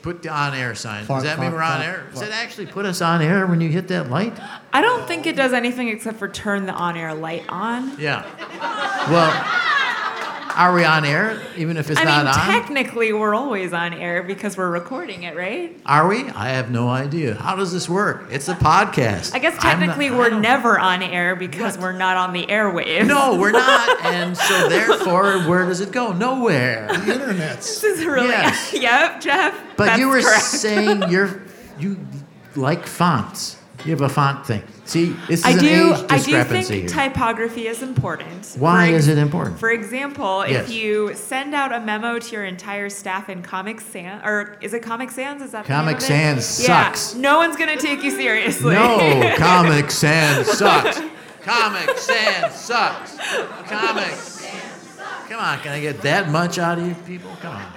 Put the on air sign. Font, Does that mean we're on font, air? Does font. that actually put us on air when you hit that light? I don't think it does anything except for turn the on-air light on. Yeah. Well, are we on air even if it's I not mean, on? technically, we're always on air because we're recording it, right? Are we? I have no idea. How does this work? It's a podcast. I guess I'm not- technically we're never on air because we're not on the airwaves. No, we're not. And so therefore, where does it go? Nowhere. The internet. This is really. Yes. yep, Jeff. But that's you were correct. saying you're you like fonts. You have a font thing. See, this is I an do. age I do discrepancy think here. typography is important. Why For is it important? For example, Yes. if you send out a memo to your entire staff in Comic Sans, or is it Comic Sans? Is that the name Comic of it? Sans yeah, sucks. No one's gonna take you seriously. No, Comic Sans sucks. Comic Sans sucks. Comic. Sans sucks. Come on, can I get that much out of you people? Come on.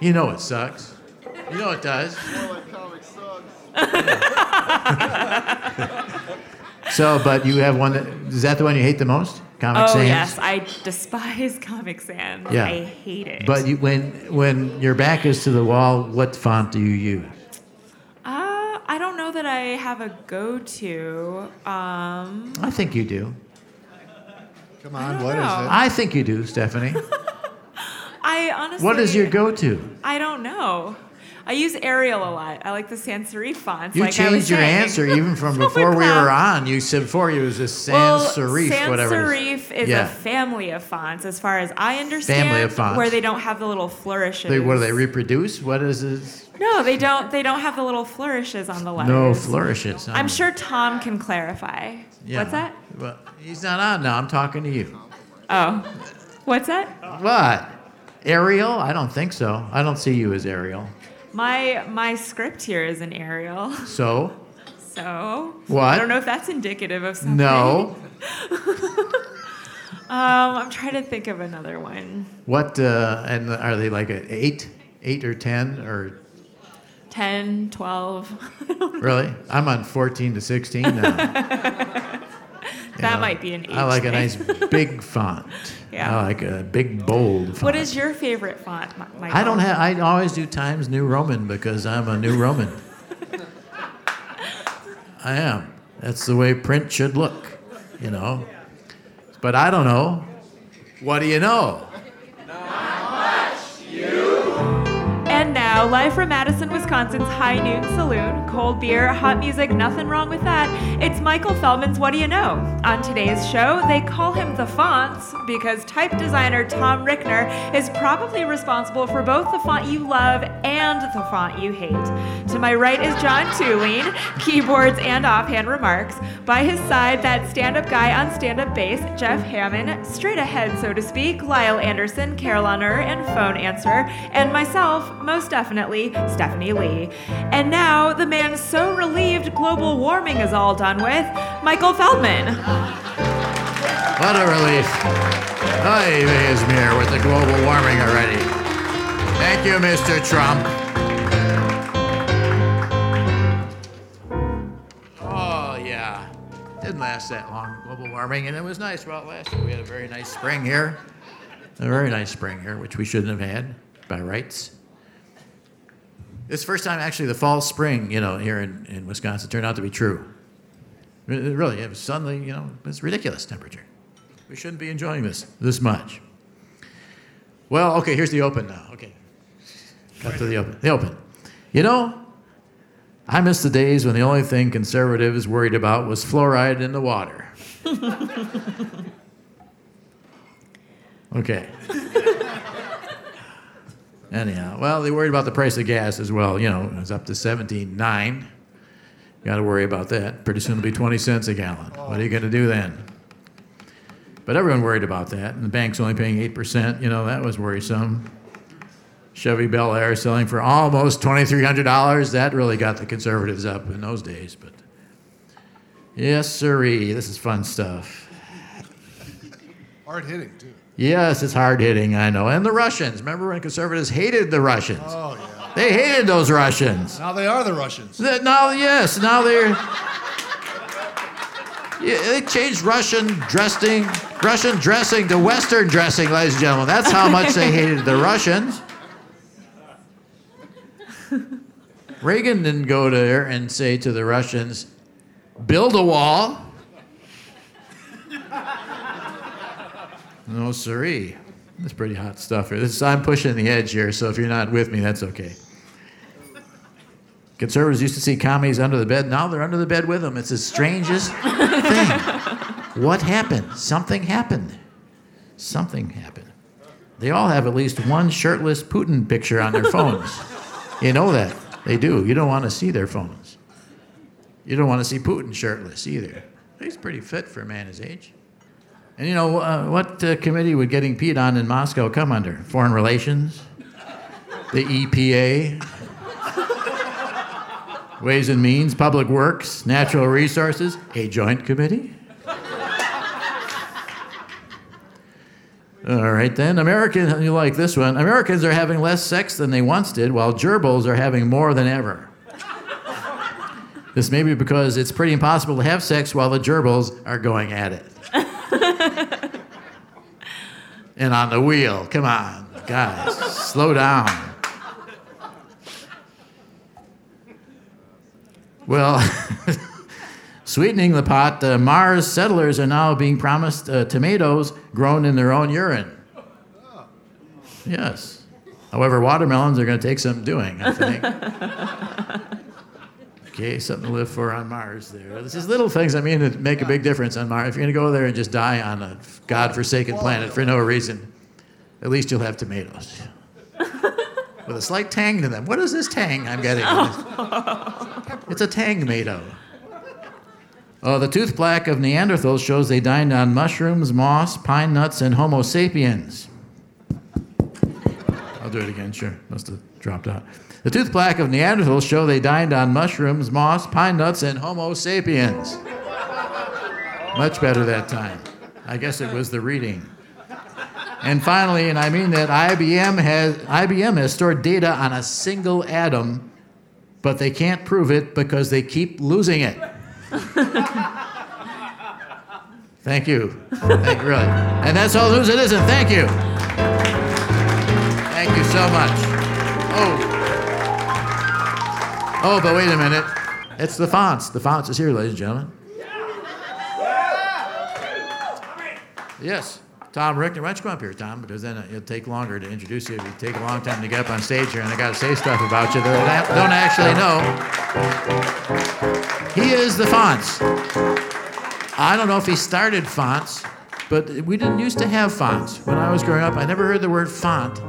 You know it sucks. You know it does. so, but you have one that is that the one you hate the most? Comic Oh Sans. yes, I despise Comic Sans. Yeah. I hate it. But you, when when your back is to the wall, what font do you use? uh, I don't know that I have a go-to. Um, I think you do. Come on, don't what is it? I think you do, Stephanie. I honestly. What is your go-to? I don't know. I use Arial a lot. I like the sans serif fonts. You like I changed your saying. answer even from Oh my before we were on. You said before you was a sans well, serif, sans whatever. is. serif is Yeah. a family of fonts, as far as I understand. Family of fonts. Where they don't have the little flourishes. They, what do they reproduce? What is this? No, they don't. They don't have the little flourishes on the letters. No flourishes. I'm Um, sure Tom can clarify. yeah. What's that? Well, he's not on now. I'm talking to you. Oh, what's that? What? Ariel? I don't think so. I don't see you as Ariel. My my script here is an Arial. So? So What? I don't know if that's indicative of something. No. Um, I'm trying to think of another one. What? Uh, and are they like a eight, eight or ten, or 10, 12. really? I'm on 14 to 16 now. That know, might be an age I like a nice big font. Yeah. I like a big bold font. What is your favorite font, Michael? I don't have. I always do Times New Roman because I'm a New Roman. I am. That's the way print should look, you know. But I don't know. What do you know? And now, live from Madison, Wisconsin's High Noon Saloon, cold beer, hot music, nothing wrong with that. It's Michael Feldman's What Do You Know? On today's show, they call him the Fonts because type designer Tom Rickner is probably responsible for both the font you love and the font you hate. To my right is John Thulin, keyboards and offhand remarks. By his side, that stand up guy on stand up bass, Jeff Hamann, straight ahead, so to speak, Lyle Anderson, Caroliner, and phone answer, and myself, most definitely, Stephanie Lee. And now, the man so relieved global warming is all done with, Michael Feldman. What a relief. Hi, Izmir with the global warming already. Thank you, Mr. Trump. Oh, yeah. Didn't last that long, global warming, and it was nice while it lasted. We had a very nice spring here. A very nice spring here, which we shouldn't have had by rights. This first time, actually, the fall spring, you know, here in, in Wisconsin turned out to be true. Really, it was suddenly, you know, it's ridiculous temperature. We shouldn't be enjoying this this much. Well, okay, here's the open now. Okay. Cut to the open. The open. You know, I miss the days when the only thing conservatives worried about was fluoride in the water. Okay. Anyhow, well, they worried about the price of gas as well. You know, it was up to 17.9. Got to worry about that. Pretty soon it'll be 20 cents a gallon. What are you going to do then? But everyone worried about that. And the bank's only paying 8%. You know, that was worrisome. Chevy Bel Air selling for almost $2,300. That really got the conservatives up in those days. But yes, sirree. This is fun stuff. Hard hitting, too. Yes, it's hard hitting, I know. And the Russians. Remember when conservatives hated the Russians? Oh, yeah. They hated those Russians. Now they are the Russians. That- Now, yes, now they're. Yeah, they changed Russian dressing, Russian dressing to Western dressing, ladies and gentlemen. That's how much they hated the Russians. Reagan didn't go there and say to the Russians, build a wall. No, siree. That's pretty hot stuff here. This, I'm pushing the edge here, so if you're not with me, that's okay. Conservatives used to see commies under the bed. Now they're under the bed with them. It's the strangest thing. What happened? Something happened. Something happened. They all have at least one shirtless Putin picture on their phones. you know that. They do. You don't want to see their phones. You don't want to see Putin shirtless either. He's pretty fit for a man his age. And you know, uh, what uh, committee would getting peed on in Moscow come under? Foreign Relations? The EPA? Ways and Means, Public Works, Natural Resources? A joint committee? All right, then. American, you like this one. Americans are having less sex than they once did, while gerbils are having more than ever. this may be because it's pretty impossible to have sex while the gerbils are going at it. and on the wheel. Come on, guys, slow down. Well, sweetening the pot, uh, Mars settlers are now being promised uh, tomatoes grown in their own urine. Yes. However, watermelons are going to take some doing, I think. okay, something to live for on Mars there. This is little things, I mean, that make a big difference on Mars. If you're going to go there and just die on a God-forsaken planet for no reason, at least you'll have tomatoes. With a slight tang to them. What is this tang I'm getting? Oh. It's a tang tomato. Oh, the tooth plaque of Neanderthals shows they dined on mushrooms, moss, pine nuts, and Homo sapiens. I'll do it again, sure. Must have dropped out. The tooth plaque of Neanderthals show they dined on mushrooms, moss, pine nuts, and Homo sapiens. Much better that time. I guess it was the reading. And finally, and I mean that IBM has IBM has stored data on a single atom, but they can't prove it because they keep losing it. Thank you. Thank you, really. And that's all news it isn't. Thank you. Thank you so much. Oh. Oh, but wait a minute. It's the fonts. The fonts is here, ladies and gentlemen. Yes. Tom Rickner, why don't you come up here, Tom? Because then it'll take longer to introduce you. It'll take a long time to get up on stage here, and I got to say stuff about you that I don't actually know. He is the fonts. I don't know if he started fonts, but we didn't used to have fonts. When I was growing up, I never heard the word font,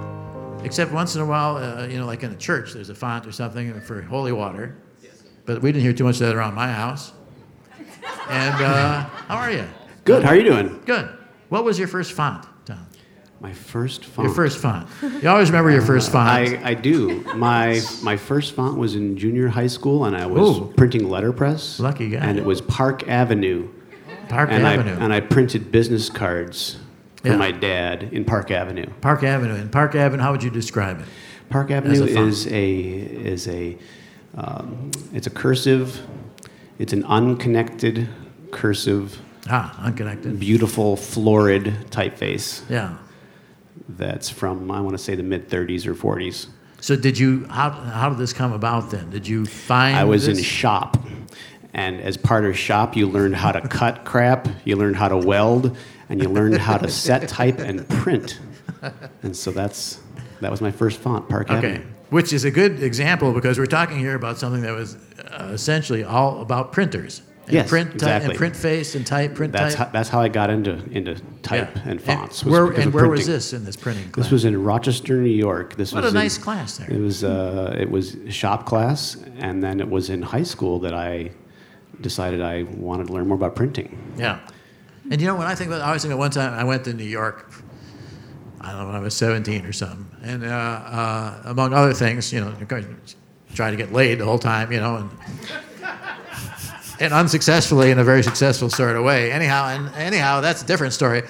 except once in a while, uh, you know, like in a church, there's a font or something for holy water. But we didn't hear too much of that around my house. And uh, how are you? Good. How are you doing? Good. What was your first font, Tom? My first font. Your first font. You always remember your first font. I, I do. My my first font was in junior high school, and I was Ooh. printing letterpress. Lucky guy. And it was Park Avenue. Park and Avenue. I and I printed business cards for Yeah. my dad in Park Avenue. Park Avenue. And Park Avenue, how would you describe it? Park Avenue a is a is a um, it's a cursive. It's an unconnected cursive, Ah, unconnected. beautiful florid typeface Yeah. that's from I want to say the mid 30s or 40s. So did you? How how did this come about then? Did you find? I was in shop, and as part of shop, you learned how to cut crap, you learned how to weld, and you learned how to set type and print. And so that's that was my first font, Park Okay. Avenue. Which is a good example because we're talking here about something that was uh, essentially all about printers. And Yes, print, exactly. and print face and type, print That's type. how, that's how I got into into type Yeah. and fonts. was where and where was this in this printing class? This was in Rochester, New York. This what was a in- nice class there. It was uh, it was shop class, and then it was in high school that I decided I wanted to learn more about printing. Yeah. And you know, when I think about, I always think of one time I went to New York. I don't know when I was 17 or something, and uh, uh, among other things, you know, of course, try to get laid the whole time, you know, and and unsuccessfully in a very successful sort of way. Anyhow, and anyhow, that's a different story.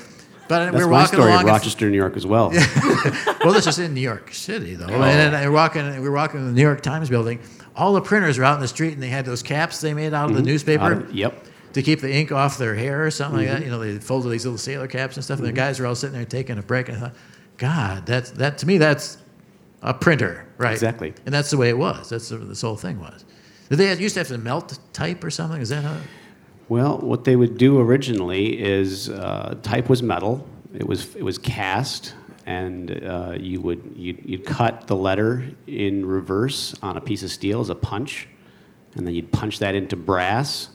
But That's we were my walking story along. and- Rochester, New York, as well. well, this is in New York City, though. And then we were walking, we were walking in the New York Times building. All the printers were out in the street, and they had those caps they made out of the newspaper of- yep. To keep the ink off their hair or something like that. You know, they folded these little sailor caps and stuff. And the guys were all sitting there taking a break. And I thought, God, that's that to me. That's A printer, right? Exactly. And that's the way it was. That's the, this whole thing was. Did they used to have to melt type or something? Is that how? Well, what they would do originally is uh, type was metal. It was it was cast, and uh, you would you'd, you'd cut the letter in reverse on a piece of steel as a punch, and then you'd punch that into brass,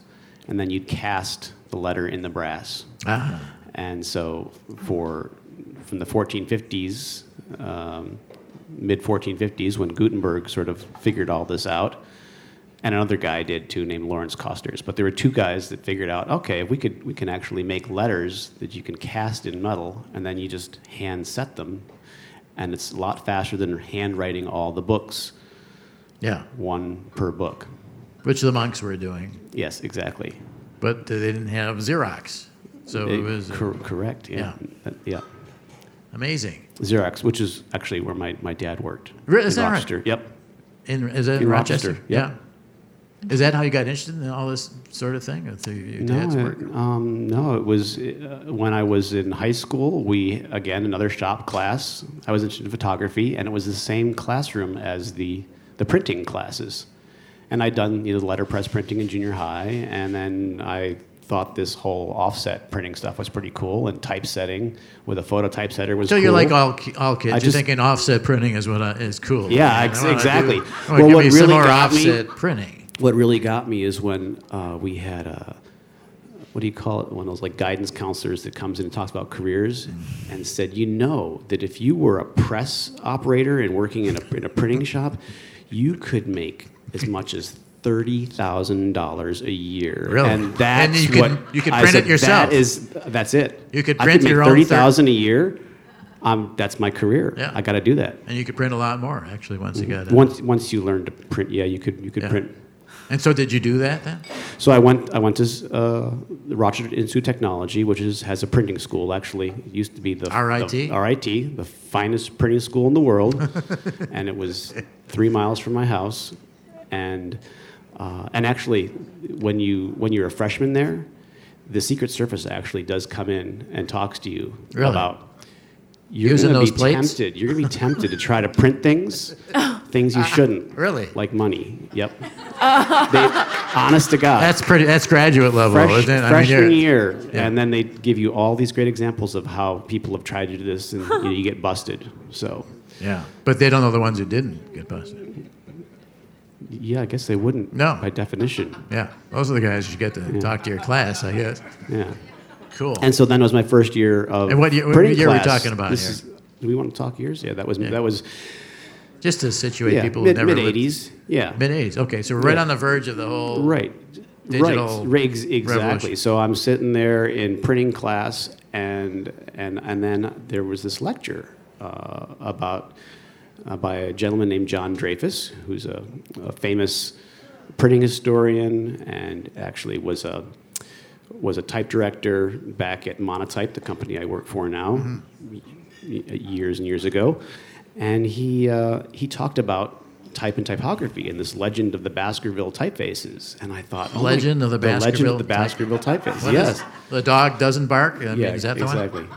and then you'd cast the letter in the brass. Ah, And so, for from the 1450s, um, mid 1450s, when Gutenberg sort of figured all this out, and another guy did too, named Lawrence Costers. But there were two guys that figured out, okay, if we could we can actually make letters that you can cast in metal, and then you just hand set them, and it's a lot faster than handwriting all the books, yeah. one per book. Which the monks were doing, Yes, exactly. but they didn't have Xerox, so it, It- was uh, cor- correct. Yeah. That- yeah. amazing. Xerox, which is actually where my, my dad worked. Re- in is that right? Rochester. Yep. In is that In Rochester? Rochester, yeah. Is that how you got interested in all this sort of thing? Or through your No, dad's it, work? um, no, it was uh, when I was in high school. We again another shop class. I was interested in photography, and it was the same classroom as the the printing classes. And I'd done you know letterpress printing in junior high, and then I thought this whole offset printing stuff was pretty cool, and typesetting with a photo typesetter was. So cool. you're like all all kids. I you're just- thinking offset printing is what I, is cool. Yeah, ex- wanna exactly. Do, Well, what me some really more got me- printing. what really got me is when uh, we had a what do you call it one of those like guidance counselors that comes in and talks about careers and said you know that if you were a press operator and working in a, in a printing shop you could make as much as thirty thousand dollars a year Really? and that's And you could- what you could I print it yourself. that is that's it You could I print make your thirty thousand a year um, that's my career Yeah. I got to do that And you could print a lot more actually once you got it. Mm-hmm. once once you learn to print yeah you could you could Yeah. print And so did you do that then? So I went. I went to uh, the Rochester Institute of Technology, which is has a printing school. Actually, it used to be the RIT? the RIT, the finest printing school in the world, and it was three miles from my house. And uh, and actually, when you when you're a freshman there, the Secret Service actually does come in and talks to you Really? about. You're Using gonna those be plates? tempted. You're gonna be tempted to try to print things, things you shouldn't. Really? Like money. Yep. they, honest to God That's pretty. That's graduate level, fresh, isn't it? I mean, freshman you're- year, Yeah. and then they give you all these great examples of how people have tried to do this, and you, know, you get busted. So, Yeah, but they don't know the ones who didn't get busted. Yeah, I guess they wouldn't. No. by definition. Yeah, those are the guys you get to talk to your class, I guess. Yeah. Cool. And so then was my first year of. And what year- what year are we talking about This here? is- do we want to talk years? Yeah, that was that was Just to situate yeah, people mid who never mid lived- eighties. Yeah, Mid eighties. Okay, so we're right Yeah. on the verge of the whole. Right. digital right. Ex- Exactly. revolution. So I'm sitting there in printing class, and and and then there was this lecture uh, about uh, by a gentleman named John Dreyfus, who's a, a famous printing historian, and actually was a was a type director back at Monotype, the company I work for now, y- years and years ago, and he uh, he talked about type and typography and this legend of the Baskerville typefaces, and I thought, oh my- Legend of the legend Baskerville of the type- Baskerville typeface. What is- yes, the dog doesn't bark. I mean, yeah, is that the exactly.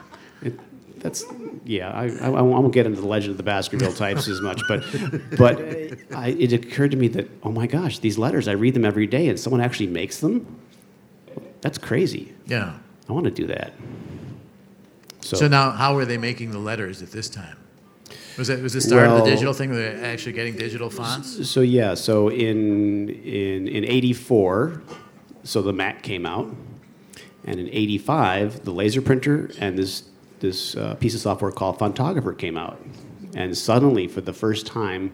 It, that's yeah. I, I, I won't get into the legend of the Baskerville types as much, but but I, it occurred to me that oh my gosh, these letters I read them every day, and someone actually makes them. That's crazy. Yeah. I want to do that. So, So now, how were they making the letters at this time? Was it was the start of Well- the digital thing? Were they actually getting digital fonts? so yeah, so in in in '84, so the Mac came out, and in '85, the laser printer and this this uh, piece of software called Fontographer came out, and suddenly, for the first time,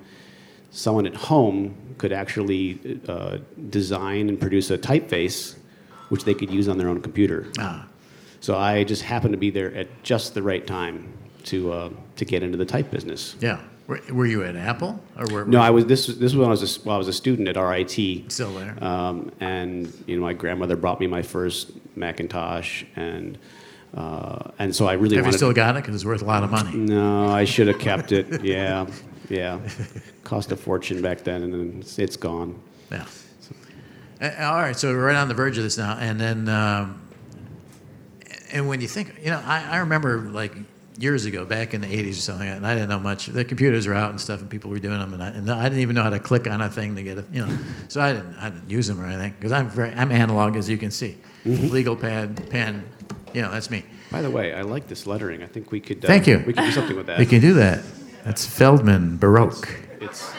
someone at home could actually uh, design and produce a typeface, which they could use on their own computer. Ah, So I just happened to be there at just the right time to uh, to get into the type business. yeah. Were, you at Apple or were, No, I was. This was this was when I was a, while I was a student at RIT. still there? Um, and you know, my grandmother brought me my first Macintosh, and uh, and so I really Have you still got it? Because it's worth a lot of money. no, I should have kept it. Yeah, yeah. Cost a fortune back then, and then it's, it's gone. Yeah. Uh, all right, so we're right on the verge of this now, and then, um, and when you think, you know, I, I remember like years ago, back in the 80s or something, and I didn't know much. The computers were out and stuff, and people were doing them, and I, and I didn't even know how to click on a thing to get it, you know. So I didn't, I didn't use them or anything because I'm very, I'm analog, as you can see. Legal pad, pen, you know, that's me. By the way, I like this lettering. I think we could. Uh, Thank you. We could do something with that. We can do that. That's Feldman Baroque. It's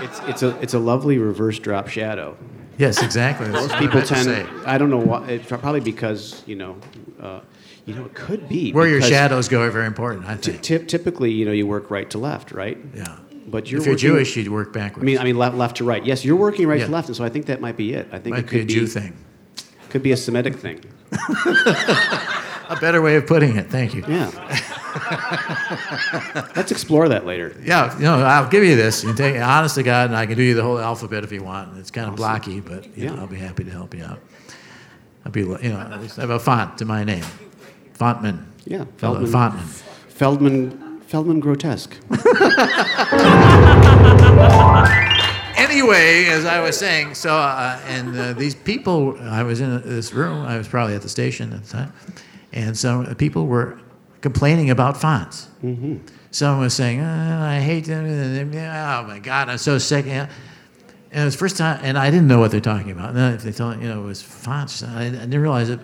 it's it's a it's a lovely reverse drop shadow. Yes, exactly. That's Most people to tend. say. I don't know why. It's probably because you know, uh, you know, it could be Where your shadows go are very important, I think. ty- typically, you know, you work right to left, right? Yeah. But you're if you're working- Jewish, you'd work backwards. I mean, I mean, left, left to right. Yes, you're working right Yeah. to left, and so I think that might be it. I think might it be a could Jew thing. Could be a Semitic thing. A better way of putting it. Thank you. Yeah. Let's explore that later. Yeah, you know, I'll give you this. You can take, honest to God, and I can do you the whole alphabet if you want. It's kind of blocky, but you know, Yeah. I'll be happy to help you out. I'll be, you know, I have a font to my name, Fontman. Yeah. Feldman. Fontman. Feldman, Feldman grotesque. Anyway, as I was saying, so uh, and uh, these people, I was in this room. I was probably at the station at the time, and some people were complaining about fonts. Mm-hmm. Someone was saying, "Uh, "I hate them." Oh my God, I'm so sick. And it was first time, and I didn't know what they're talking about. And then if they told you know it was fonts, I, I didn't realize it.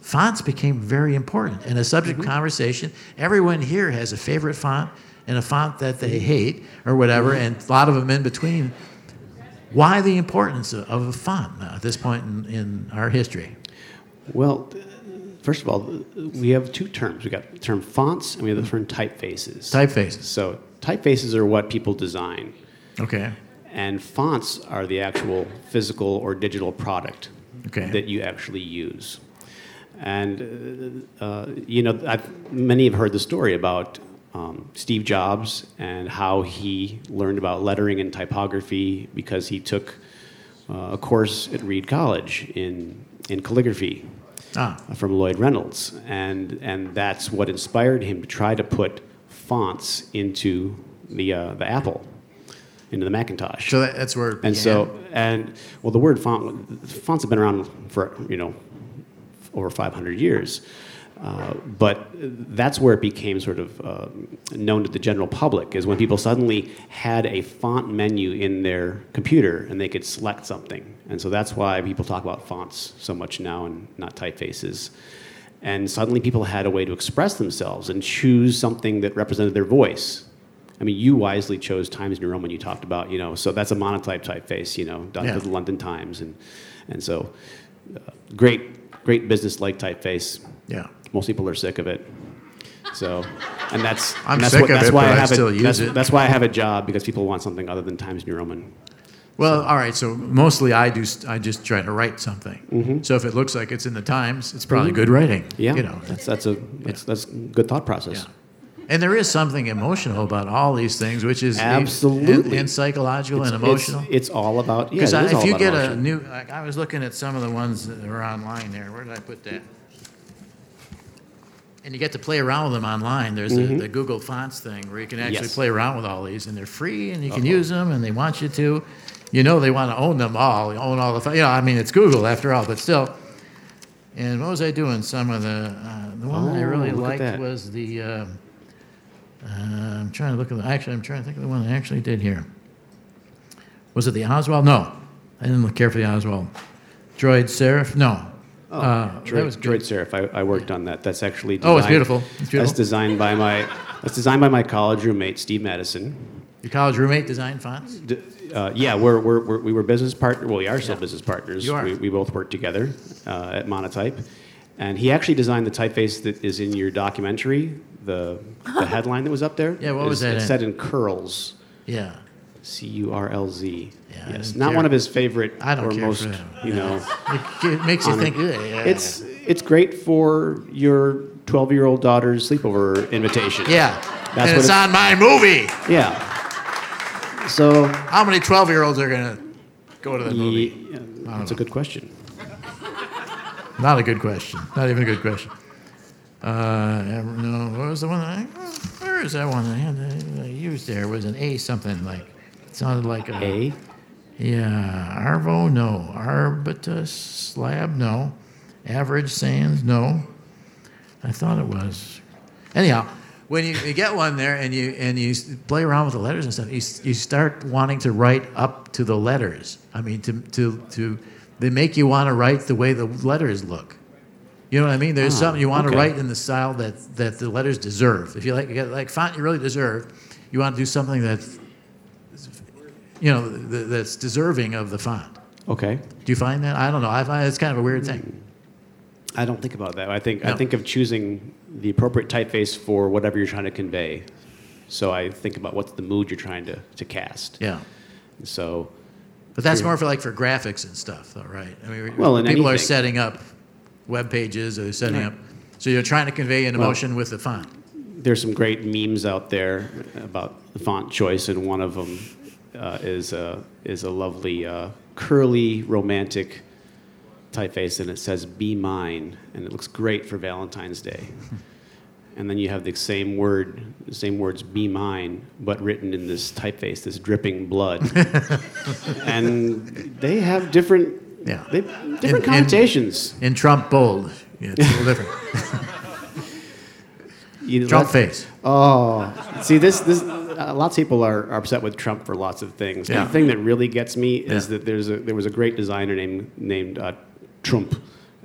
Fonts became very important in a subject conversation. Everyone here has a favorite font and a font that they hate or whatever, and a lot of them in between. Why the importance of, a font at this point in, in our history? Well, first of all, we have two terms. We got the term fonts and we have the term typefaces. Typefaces. So typefaces are what people design, Okay. and fonts are the actual physical or digital product Okay. that you actually use. And uh, you know, I've, many have heard the story about um, Steve Jobs and how he learned about lettering and typography because he took uh, a course at Reed College in in calligraphy Ah, from Lloyd Reynolds, and and that's what inspired him to try to put fonts into the uh, the Apple, into the Macintosh. so that, that's where. it and so and well, the word font fonts have been around for you know over 500 years. Uh, but that's where it became sort of uh, known to the general public is when people suddenly had a font menu in their computer and they could select something. And so that's why people talk about fonts so much now and not typefaces. And suddenly people had a way to express themselves and choose something that represented their voice. I mean, you wisely chose Times New Roman. When you talked about, you know, so that's a monotype typeface, you know, done Yeah. to the London Times, and and so uh, great, great business-like typeface. yeah. Most people are sick of it. So, and that's I'm and that's sick what, of that's it, why but I I have still a, use that's, it. that's why I have a job because people want something other than Times New Roman. Well, all right. So mostly I do. I just try to write something. So if it looks like it's in the Times, it's probably good writing. Mm-hmm. Yeah, You know. that's that's a that's that's good thought process. Yeah. And there is something emotional about all these things, which is Absolutely. and, psychological and emotional. It's, it's all about. Because if you get a new, like I was looking at some of the ones that are online there. Where did I put that? And you get to play around with them online. There's the, the Google Fonts thing where you can actually Mm-hmm. Yes. play around with all these, and they're free, and you can use them, and they want you to. You know they want to own them all, own all the. fi- You know, I mean it's Google after all, but still. And what was I doing? Some of the uh, the one that I Oh, really liked was the. um uh, I'm trying to look at the. Actually, I'm trying to think of the one I actually did here. Was it the Oswald? No, I didn't look care for the Oswald. Droid Serif? No. Oh, uh, that was good. Droid Serif. I, I worked on that. That's actually Oh, it's beautiful. It's beautiful. That's designed by my that's designed by my college roommate Steve Matteson. Your college roommate designed fonts? D- Uh, yeah, we're, we're, we're, we were business partners. Well, we are still Yeah. business partners. You are. We, we both worked together uh, at Monotype. And he actually designed the typeface that is in your documentary, the, the headline that was up there. Yeah, what was that It in? said in Curlz, Yeah. C U R L Z. Yeah, yes, didn't care. one of his favorite I don't or care most, you know. It, it makes you think, "Ugh, yeah. It's, it's great for your 12 year old daughter's sleepover invitation. Yeah. That's and it's it- on my movie. Yeah. So, How many 12 year olds are going to go to the movie? that's a good question. Not a good question. Not even a good question. Uh, no, what was the one that I, where is that one I had I used there? It was an A something like, it sounded like a. A? Yeah, Arvo, no. Arbutus slab, no. Average Sans, no. I thought it was. Anyhow, when you, you get one there and you and you play around with the letters and stuff, you, you start wanting to write up to the letters. I mean, to to to they make you want to write the way the letters look. You know what I mean? There's Ah, something you want okay. to write in the style that that the letters deserve. If you like you get like font you really deserve, you want to do something that's you know th- that's deserving of the font. Okay. Do you find that? I don't know. I find it's kind of a weird thing. Hmm. I don't think about that. I think No. I think of choosing the appropriate typeface for whatever you're trying to convey. So I think about what's the mood you're trying to, to cast. Yeah. So But that's hmm. more for like for graphics and stuff, though, right? I mean, Well, people are setting up web pages or setting Right. up. So you're trying to convey an Well- emotion with the font. there's some great memes out there about the font choice, and one of them uh, is a is a lovely uh, curly romantic typeface, and it says "Be mine," and it looks great for Valentine's Day. And then you have the same word, the same words "Be mine," but written in this typeface, this dripping blood. and they have different, Yeah. they, different in- connotations. In Trump bold, yeah, it's a little different. Trump face. Oh, see, this this uh, lots of people are, are upset with Trump for lots of things. Yeah. The thing that really gets me is Yeah. that there's a there was a great designer named named uh, Trump,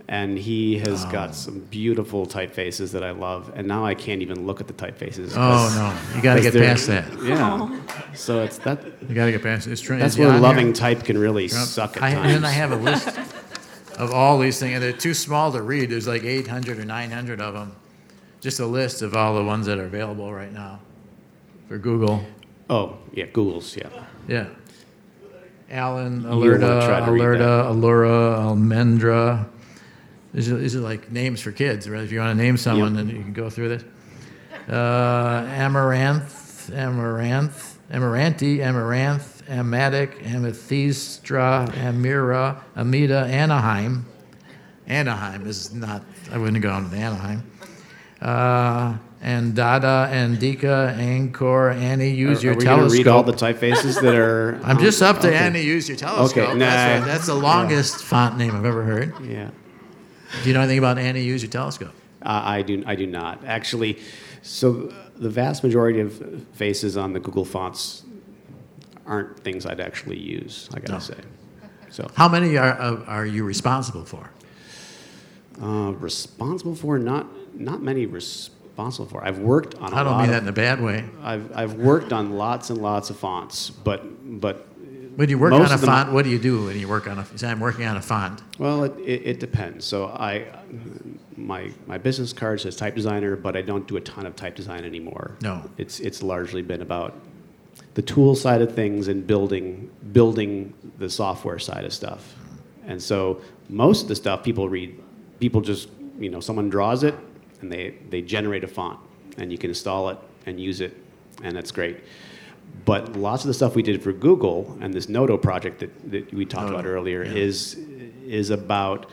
and he has Oh. got some beautiful typefaces that I love. And now I can't even look at the typefaces. Oh no, you got to get past that. Yeah. So it's that. You got to get past it. It's true. That's Is where on loving here? type can really Trump. suck at I, times. and then I have a list of all these things, and they're too small to read. There's like 800 or 900 of them. Just a list of all the ones that are available right now for Google. oh yeah, Google's yeah. Yeah. Allan, Allerta, to Allerta, Allura, Almendra. These are, these are like names for kids, right? If you want to name someone, Yep. then you can go through this. Uh, Amaranth, Amaranth, Amaranti, Amaranth, Amatic, Amethysta, Amira, Amida, Anaheim. Anaheim is not, I wouldn't go into Anaheim. Uh, Andada, Andika, Angkor, Annie, use are, your are we telescope. read all the typefaces that are? I'm just up to okay. Annie, use your telescope. Okay, That's, nah. right. That's the longest font name I've ever heard. Yeah. Do you know anything about Annie, use your telescope? Uh, I do. I do not actually. So the vast majority of faces on the Google fonts aren't things I'd actually use. I gotta No. say. So How many are, are are you responsible for? uh, responsible for not not many responsible for. I've worked on. I I don't mean that in a bad way. I've I've worked on lots and lots of fonts, but but When you work on a of font, what do you do when you work on a? You say I'm working on a font. Well, it, it, it depends. So I, my my business card says type designer, but I don't do a ton of type design anymore. No. it's it's largely been about the tool side of things and building building the software side of stuff. And so most of the stuff people read, people just you know someone draws it and they they generate a font and you can install it and use it and that's great. But lots of the stuff we did for Google and this Noto project that, that we talked about earlier yeah. is is about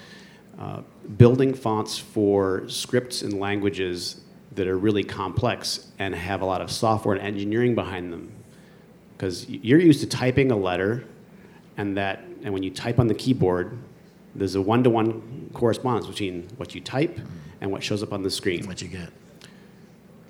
uh, building fonts for scripts and languages that are really complex and have a lot of software and engineering behind them. Because you're used to typing a letter, and that and when you type on the keyboard, there's a one-to-one correspondence between what you type and what shows up on the screen. What you get?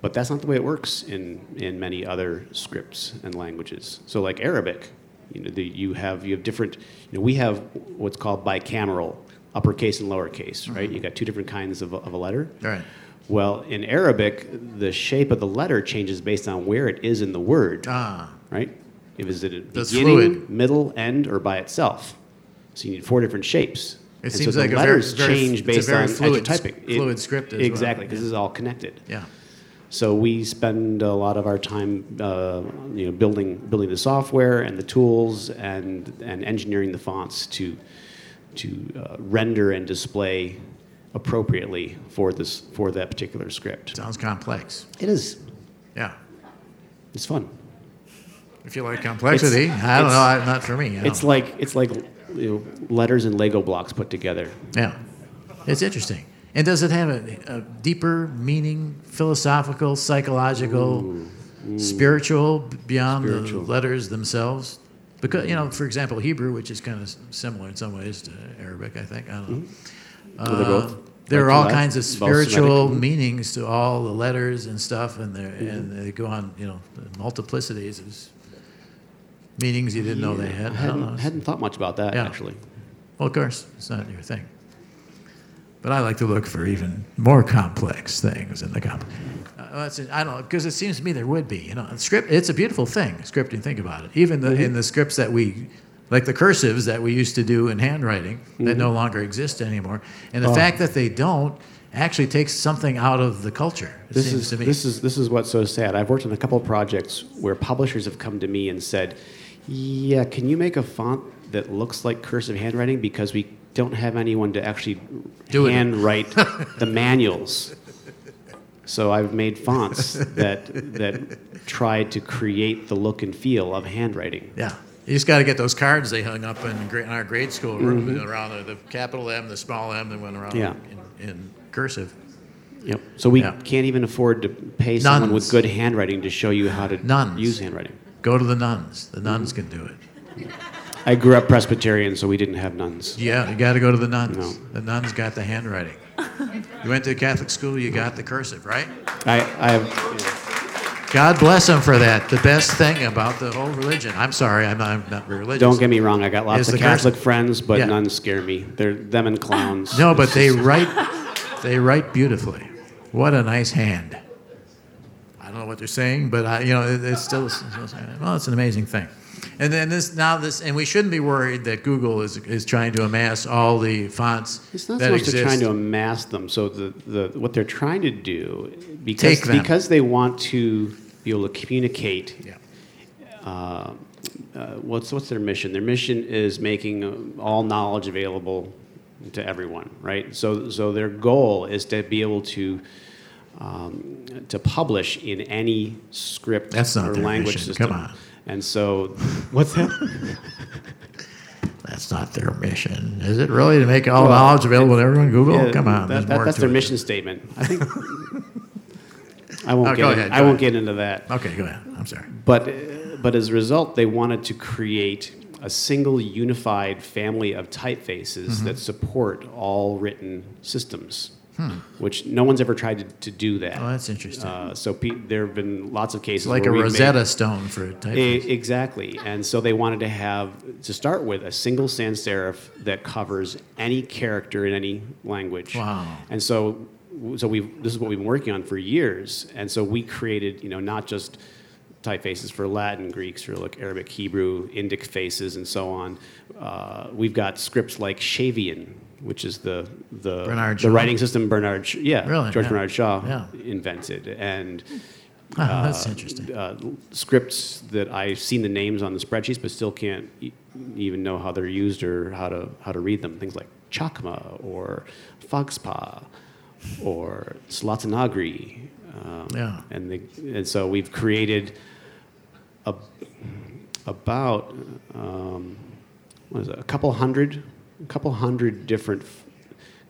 But that's not the way it works in, in many other scripts and languages. So like Arabic, you know, the, you have you have different. You know, we have what's called bicameral, uppercase and lowercase, right? You got two different kinds of a, of a letter. All right. Well, in Arabic, the shape of the letter changes based on where it is in the word, Ah, right? If is it beginning, fluid. middle, end, or by itself. So you need four different shapes. It And seems so like a very- letters very- change it's a based very on fluid- typing. Fluid script as exactly, because yeah. this is all connected. yeah. So we spend a lot of our time, uh, you know, building building the software and the tools and and engineering the fonts to to uh, render and display appropriately for this for that particular script. Sounds complex. It is. Yeah. It's fun. If you like complexity, It's- I don't know. Not for me. It's don't- like it's like you know, letters and Lego blocks put together. yeah. It's interesting. And does it have a, a deeper meaning, philosophical, psychological, spiritual, beyond Spiritual. the letters themselves? Because you know, for example, Hebrew, which is kind of similar in some ways to Arabic, I think. I don't know. Mm-hmm. Are they uh, both? there are all kinds of spiritual Semitic- mm-hmm. meanings to all the letters and stuff, and they Mm-hmm. and they go on, you know, multiplicities of meanings you didn't know they had. I I don't know. hadn't, hadn't thought much about that Yeah. actually. Well, of course, it's not your thing. But I like to look for even more complex things in the comp. Uh, I don't know, because it seems to me there would be. You know, script. It's a beautiful thing. Scripting. Think about it. Even the, in the scripts that we, like the cursives that we used to do in handwriting, that no longer exist anymore, and the fact that they don't actually takes something out of the culture. This seems is to me. this is this is what's so sad. I've worked on a couple of projects where publishers have come to me and said, "Yeah, can you make a font that looks like cursive handwriting because we don't have anyone to actually Do it." handwrite the manuals." So I've made fonts that that try to create the look and feel of handwriting. Yeah. You just got to get those cards they hung up in, in our grade school Mm-hmm. around the, the capital M, the small M, that went around Yeah. in, in cursive. Yep. So we Yeah. can't even afford to pay someone with good handwriting to show you how to Nuns. use handwriting. Go to the nuns. The nuns can do it. I grew up Presbyterian, so we didn't have nuns. Yeah, you got to go to the nuns. No. The nuns got the handwriting. you went to a Catholic school, you got the cursive, right? I, I have. God bless them for that. The best thing about the whole religion. I'm sorry, I'm not, I'm not very religious. Don't get me wrong. I got lots of Catholic cursive. friends, but Yeah. nuns scare me. They're them and clowns. No, but they write, they write beautifully. What a nice hand. I don't know what they're saying, but I, you know, it, it's still, well, it's an amazing thing. And then this now this, and we shouldn't be worried that Google is is trying to amass all the fonts It's not that so much exist. they're trying to amass them. So the, the what they're trying to do because Take them. because they want to be able to communicate. Yeah. Uh, uh, what's what's their mission? Their mission is making uh, all knowledge available to everyone, right? So so their goal is to be able to. Um, to publish in any script That's not or their language mission. system. Come on. And so, what's that? That's not their mission, is it? Really, to make all Well, knowledge available to everyone? Google, Yeah, come on. that- that- that's their it. mission statement. I think. I won't Oh, get. ahead, I won't ahead. get into that. Okay, go ahead. I'm sorry. But, but as a result, they wanted to create a single unified family of typefaces Mm-hmm. that support all written systems, which no one's ever tried to, to do that. Hmm. Oh, that's interesting. Uh, so pe- there have been lots of cases like a we've made- Rosetta Stone for typeface. exactly. And so they wanted to have, to start with, a single sans serif that covers any character in any language. Wow. And so, so we this is what we've been working on for years. And so we created, you know, not just typefaces for Latin, Greeks, Greek, Cyrillic, Arabic, Hebrew, Indic faces, and so on. Uh, we've got scripts like Shavian, which is the the, Bernard the Shaw? writing system Bernard, yeah, Really? George Yeah. Bernard Shaw Yeah. invented, and Oh, that's interesting. uh, scripts that I've seen the names on the spreadsheets, but still can't e- even know how they're used or how to how to read them. Things like Chakma or Phags-pa or Syloti Nagri. Um, Yeah. And they, and so we've created a, about um, what is it, a couple hundred a couple hundred different f-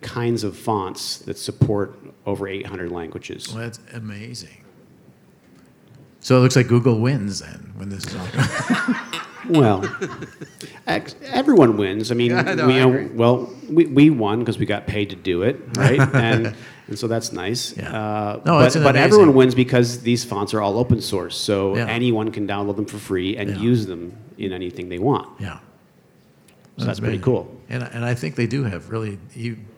kinds of fonts that support over 800 languages. Well, that's amazing. So it looks like Google wins then when this is all going. Well, everyone wins. I mean, Yeah, know, we, I know- well, we, we won because we got paid to do it, right? and and so that's nice. Yeah. Uh, No, but but everyone wins because these fonts are all open source, so Yeah. anyone can download them for free and Yeah. use them in anything they want. yeah. So that's pretty cool. And, and I think they do have really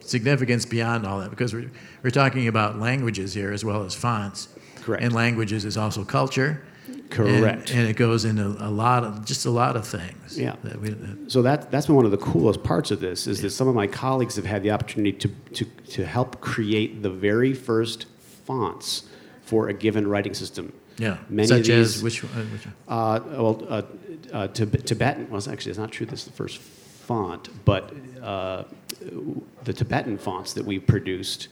significance beyond all that because we're, we're talking about languages here as well as fonts. Correct. And languages is also culture. And- Correct. And, it goes into a lot of, just a lot of things. Yeah. That we, that- So that that's been one of the coolest parts of this is that some of my colleagues have had the opportunity to, to, to help create the very first fonts for a given writing system. yeah. Many Such of as which, one- which one? Uh, well, uh, uh, Tibetan. Well, actually, it's not true. This is the first font, but uh, the Tibetan fonts that we produced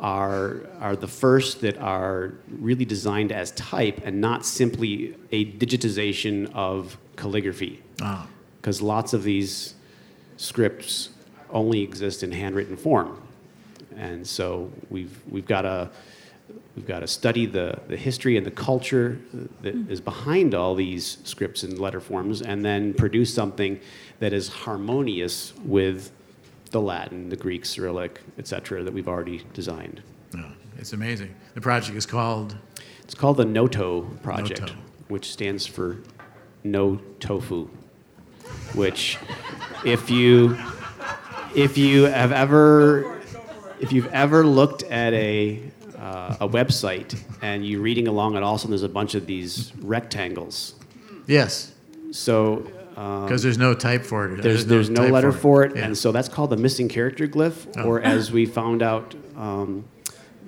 are are the first that are really designed as type and not simply a digitization of calligraphy. Because lots of these scripts only exist in handwritten form, and so we've we've got to we've got to study the, the history and the culture that is behind all these scripts and letter forms, and then produce something that is harmonious with the Latin, the Greek, Cyrillic, etc., that we've already designed. No, it's amazing. The project is called It's called the Noto project, Noto. which stands for No Tofu. Which, if you if you have ever if you've ever looked at a uh, a website and you're reading along and all of a sudden there's a bunch of these rectangles. yes, So because there's no type for it. there's there's no letter for it, Yeah. and so that's called the missing character glyph, Oh. or as we found out. Um,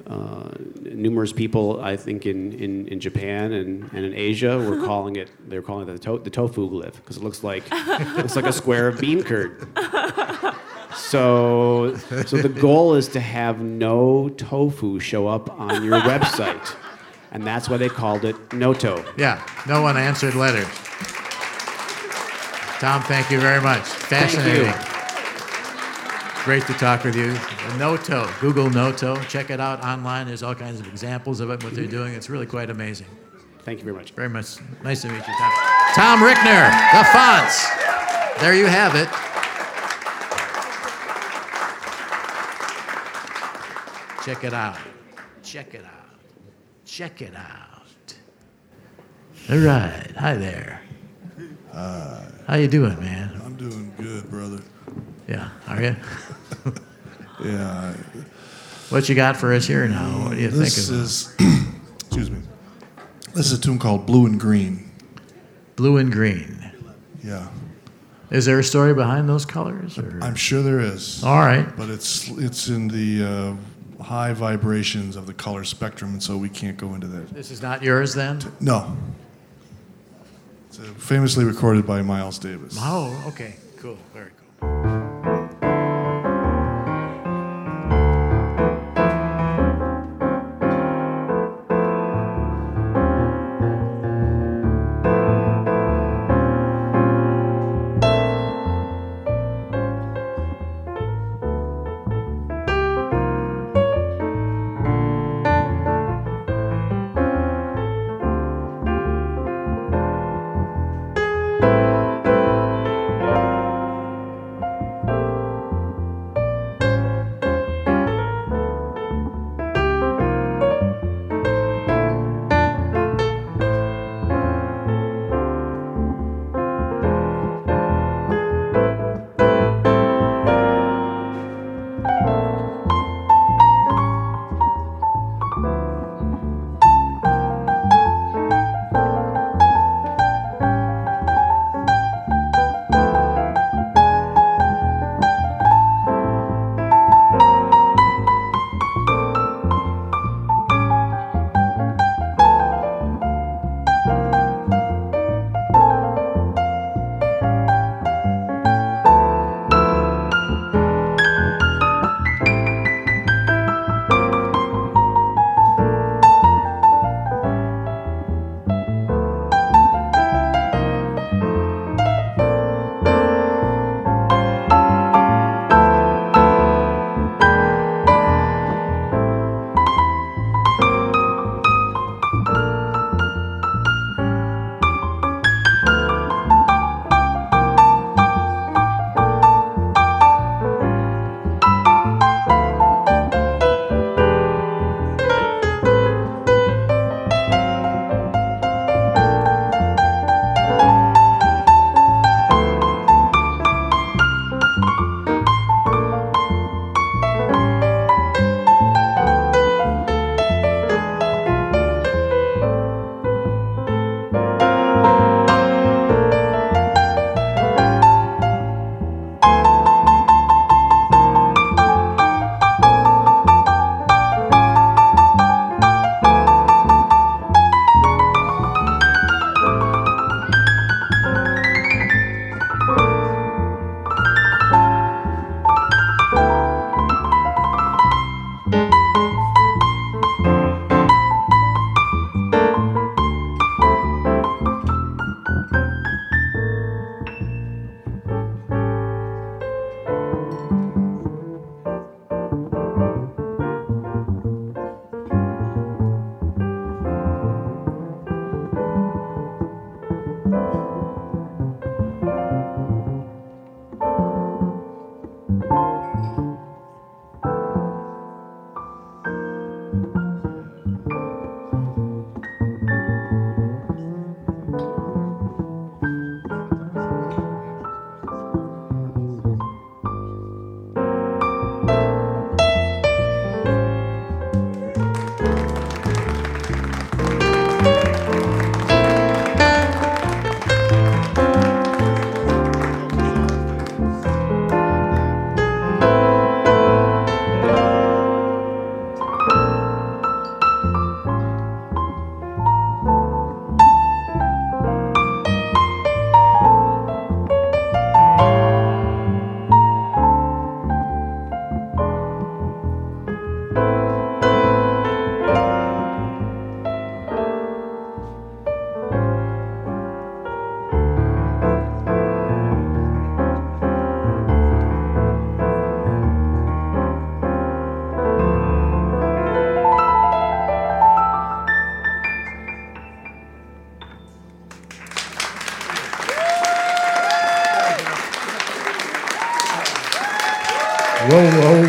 uh, numerous people, I think, in, in, in Japan and, and in Asia, were calling it. They're calling it the, to, the tofu glyph because it looks like looks like a square of bean curd. So, so the goal is to have no tofu show up on your website, and that's why they called it Noto. Yeah, no one answered letters. Tom, thank you very much. Fascinating. Great to talk with you. Noto, Google Noto. Check it out online. There's all kinds of examples of it, what they're doing. It's really quite amazing. Thank you very much. Very much. Nice to meet you, Tom. Tom Rickner, the fonts. There you have it. Check it out. Check it out. Check it out. All right. Hi there. How you doing, man? I'm doing good, brother. Yeah. Are you? Yeah. What you got for us here now? What do you This think of is, excuse me. This is a tune called Blue and Green. blue and green? Yeah. Is there a story behind those colors? Or? I'm sure there is. All right. But it's it's in the uh, high vibrations of the color spectrum, and so we can't go into that. This is not yours then? No. Famously recorded by Miles Davis. Oh, okay. Cool. Very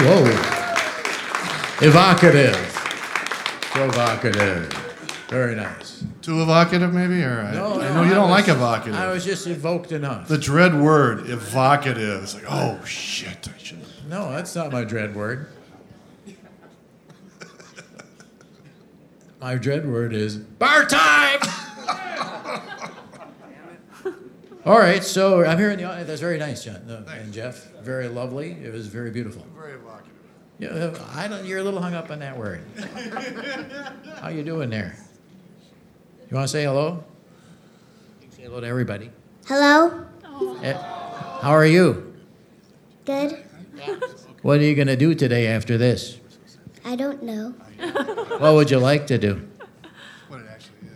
Whoa. Evocative. Provocative. Very nice. Too evocative, maybe? Or I, No, I no, know you I don't was- like evocative. I was just evoked enough. the dread word, evocative. It's like, oh shit, I should. No, that's not my dread word. My dread word is bar time. All right, so I'm here in the audience. That's very nice, John no, and Jeff. Very lovely. It was very beautiful. Very evocative. Yeah, I don't. You're a little hung up on that word. How you doing there? You want to say hello? You can say hello to everybody. Hello? Eh, How are you? Good? What are you going to do today after this? I don't know. What would you like to do? What it actually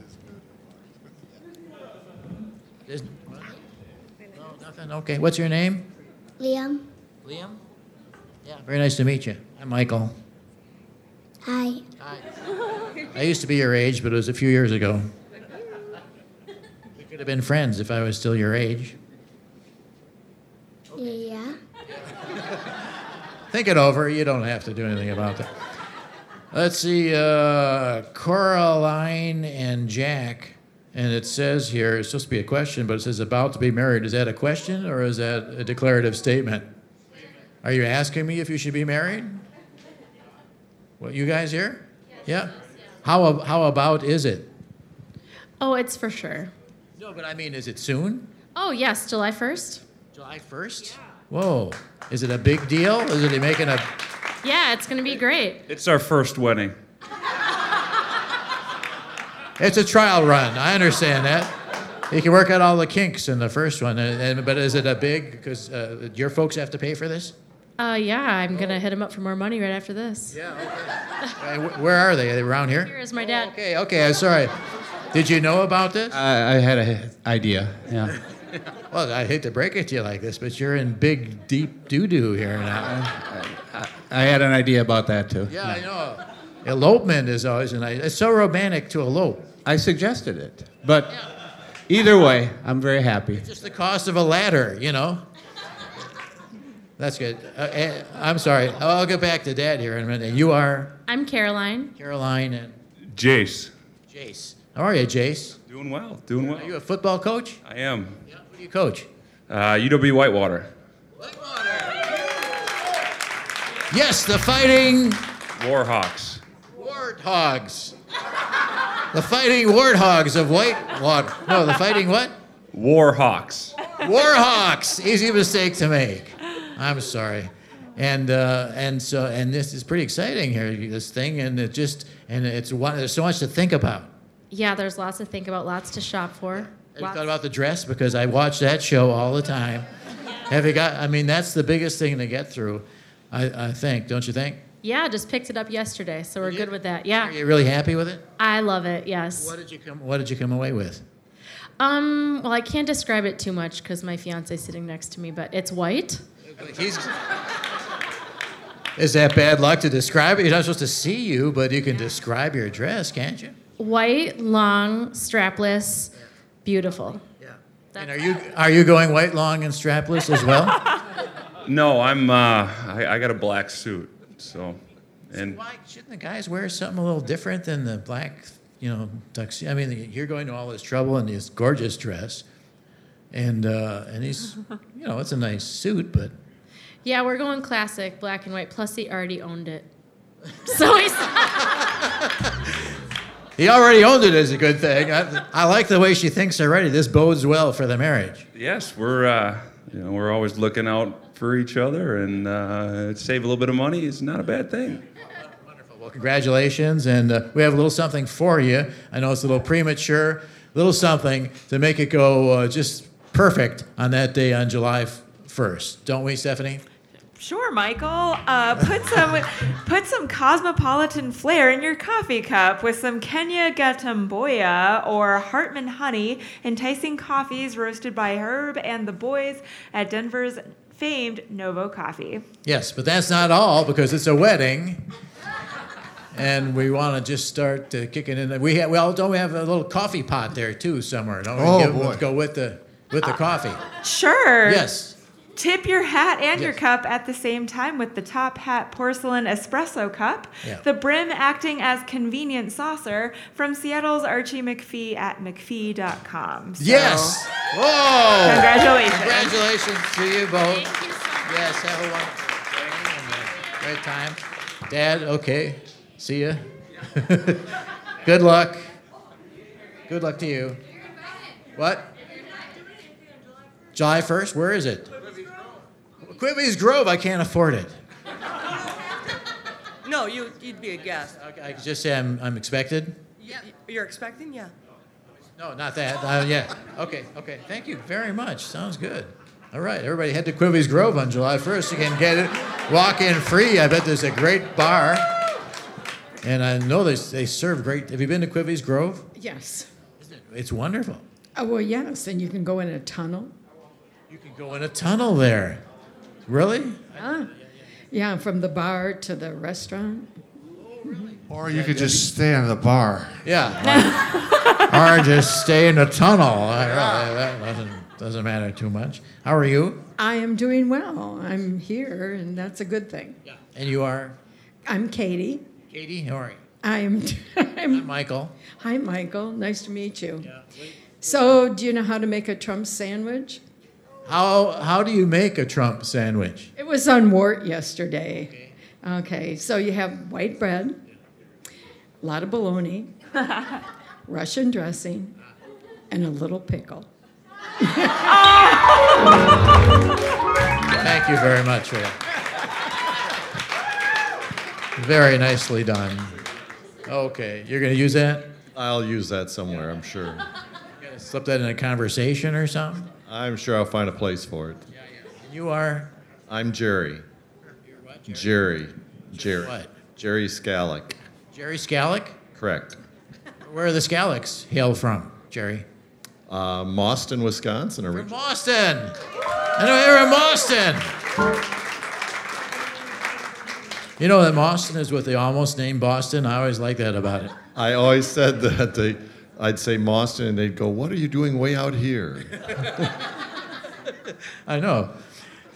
is. Is- No. Okay. What's your name? Liam? Liam. Yeah. Very nice to meet you. I'm Michael. Hi. Hi. I used to be your age, but it was a few years ago. We could have been friends if I was still your age. Yeah? Think it over. You don't have to do anything about that. Let's see. Uh, Coraline and Jack. And it says here, it's supposed to be a question, but it says about to be married. Is that a question or is that a declarative statement? Are you asking me if you should be married? What, you guys here? Yeah? How, ab- how about is it? Oh, it's for sure. No, but I mean, is it soon? Oh, yes, July 1st. July 1st? Whoa. Is it a big deal? Is it making a. Yeah, it's going to be great. It's our first wedding. It's a trial run. I understand that. You can work out all the kinks in the first one. And, and- but is it a big? Because uh, your folks have to pay for this. Uh, yeah, I'm going to hit him up for more money right after this. Yeah. Okay. Uh, where are they? Are they around here? Here is my dad. Okay. Okay. I'm sorry. Did you know about this? I, I had an idea. Yeah. Well, I hate to break it to you like this, but you're in big, deep doo doo here now. I had an idea about that too. Yeah, I know. Elopement is always a nice. It's so romantic to elope. I suggested it, but either way, I'm very happy. Just the cost of a ladder, you know. That's good. Uh, uh, I'm sorry. I'll get back to Dad here in a minute. You are I'm Caroline. Caroline and Jace. Jace. How are you, Jace? Doing well. Doing well. Are you a football coach? I am. Yeah. Who do you coach? Uh, UW Whitewater. Whitewater. Yes, the Fighting Warhawks. Warthogs. The Fighting Warthogs of White Whitewater. No, the Fighting what? Warhawks. Warhawks. Easy mistake to make. I'm sorry. And uh, and so and this is pretty exciting here. This thing and it just and it's one. There's so much to think about. Yeah, there's lots to think about, lots to shop for. Have you thought about the dress? Because I watch that show all the time. Have you got? I mean, that's the biggest thing to get through. I, I think, don't you think? Yeah, just picked it up yesterday, so we're you? good with that. Yeah. Are you really happy with it? I love it. Yes. What did you come? What did you come away with? Um, well, I can't describe it too much because my fiance's sitting next to me, but it's white. He's. Is that bad luck to describe it? He's not supposed to see you, but you can describe your dress, can't you? White, long, strapless, beautiful. Yeah. And are you are you going white, long, and strapless as well? No, I'm. Uh, I, I got a black suit. So, and Why shouldn't the guys wear something a little different than the black, you know, tuxedo? I mean, you're going to all this trouble in this gorgeous dress, and uh, and he's, you know, it's a nice suit, but Yeah, we're going classic, black and white. Plus, he already owned it. So he's. he already owned it as a good thing. I, I like the way she thinks already. This bodes well for the marriage. yes, we're. Uh, you know, we're always looking out for each other, and uh, save a little bit of money is not a bad thing. Wonderful. Well, congratulations, and uh, we have a little something for you. I know it's a little premature, a little something to make it go uh, just perfect on that day on July 1st, don't we, Stephanie? Sure, Michael. Uh, put some put some cosmopolitan flair in your coffee cup with some Kenya Gatomboya or Hartmann honey, enticing coffees roasted by Herb and the boys at Denver's famed Novo Coffee. Yes, but that's not all because it's a wedding. And we want to just start uh, kicking in. We have, well, don't we have a little coffee pot there too somewhere? Don't we? Oh, Give- boy. Go with the with the coffee. Sure. Yes. Tip your hat and your cup at the same time with the top hat porcelain espresso cup, Yeah. the brim acting as convenient saucer from Seattle's Archie McPhee at McPhee.com. So, Yes. Whoa. Congratulations. Congratulations to you both. Thank you so much. Yes, have a wonderful great time. Dad, okay. See ya. Good luck. Good luck to you. What? July 1st? Where is it? Quivey's Grove. I can't afford it. No, you, you'd be a guest. I I could just say I'm, I'm expected. Yeah. You're expecting? Yeah. No, not that. Uh, yeah. Okay, okay. Thank you very much. Sounds good. All right, everybody head to Quivey's Grove on July 1st. You can get it, walk in free. I bet there's a great bar. And I know they, they serve great. Have you been to Quivey's Grove? Yes. It's wonderful. Oh, well, yes, and you can go in a tunnel. You can go in a tunnel there. Really? Yeah. Yeah, from the bar to the restaurant. Or you could just stay in the bar. Yeah. or just stay in a tunnel. That doesn't, doesn't matter too much. How are you? I am doing well. I'm here, and that's a good thing. Yeah. And you are? I'm Katie. Katie, how are you? I'm, I'm Michael. Hi, Michael. Nice to meet you. Yeah. So, do you know how to make a Trump sandwich? How, how do you make a Trump sandwich? It was on WORT yesterday. Okay, so you have white bread, a lot of bologna, Russian dressing, and a little pickle. Thank you very much for that. Very nicely done. Okay, you're going to use that? I'll use that somewhere, I'm sure. Slip that in a conversation or something? I'm sure I'll find a place for it. Yeah, yeah. You are? I'm Jerry. Jerry. Jerry. What? Jerry Scallick. Jerry Scallick? Correct. Where are the Scallicks hail from, Jerry? Uh, Mauston, Wisconsin. From Boston. I know you're in Boston. You know that Boston is what they almost named Boston? I always like that about it. I always said that they, I'd say Mauston, and they'd go, "What are you doing way out here?" I know.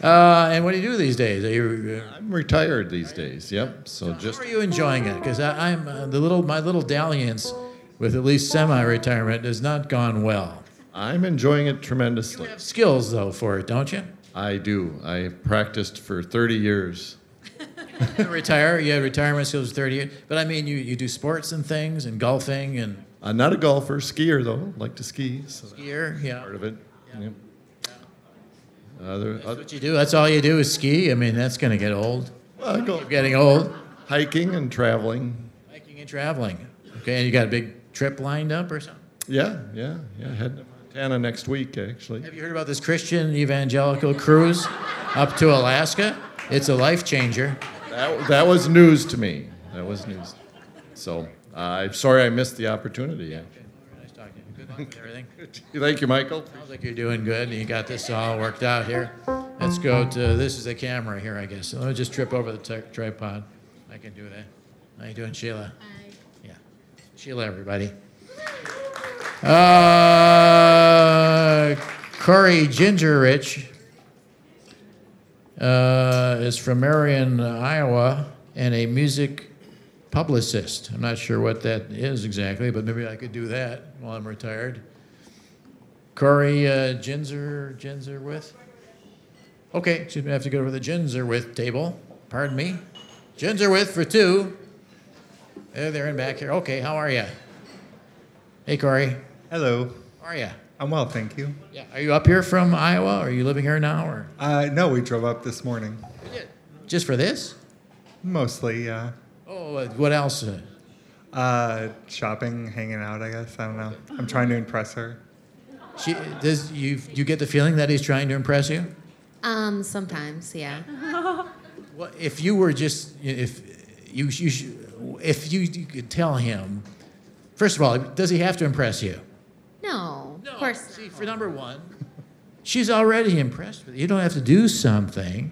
Uh, and what do you do these days? Are you, uh, I'm retired these days. Yep. So just How are you enjoying it? Because I'm uh, the little my little dalliance with at least semi-retirement has not gone well. I'm enjoying it tremendously. You have skills though for it, don't you? I do. I practiced for 30 years. Retire. You have retirement skills for 30 years. But I mean, you, you do sports and things and golfing and I'm not a golfer, skier though. Like to ski. So skier. Yeah. part of it. Yep. Other, That's other what you do. That's all you do is ski. I mean, that's going to get old. well, I go getting old. hiking and traveling. Hiking and traveling. Okay, and you got a big trip lined up or something? Yeah, yeah, yeah. Head to Montana next week, actually. Have you heard about this Christian evangelical cruise up to Alaska? It's a life changer. That, that was news to me. That was news. So uh, I'm sorry I missed the opportunity. Nice talking to you. Good luck with everything. Thank you, Michael. Sounds like you're doing good and you got this all worked out here. Let's go to this is the camera here, I guess. So let me just trip over the tri- tripod. I can do that. How you doing, Sheila? Hi. Yeah. Sheila, everybody. Uh, Corey Gingerich uh, is from Marion, Iowa, and a music publicist. I'm not sure what that is exactly, but maybe I could do that while I'm retired. Corey uh, Ginzer, Ginzer with? Okay, excuse me, I have to go over the Ginzer with table. Pardon me. Ginzer with for two. There, they're in back here. Okay, how are you? Hey, Corey. Hello. How are you? I'm well, thank you. Yeah. Are you up here from Iowa? Are you living here now, or Uh, no, we drove up this morning. just for this? Mostly, yeah. Oh, what else? Uh, shopping, hanging out, I guess. I don't know. I'm trying to impress her. she does you you get the feeling that he's trying to impress you? Um, sometimes, yeah. Well, if you were just if you you if you, you could tell him, first of all, does he have to impress you? No, of course. See, for number one, she's already impressed with you. You don't have to do something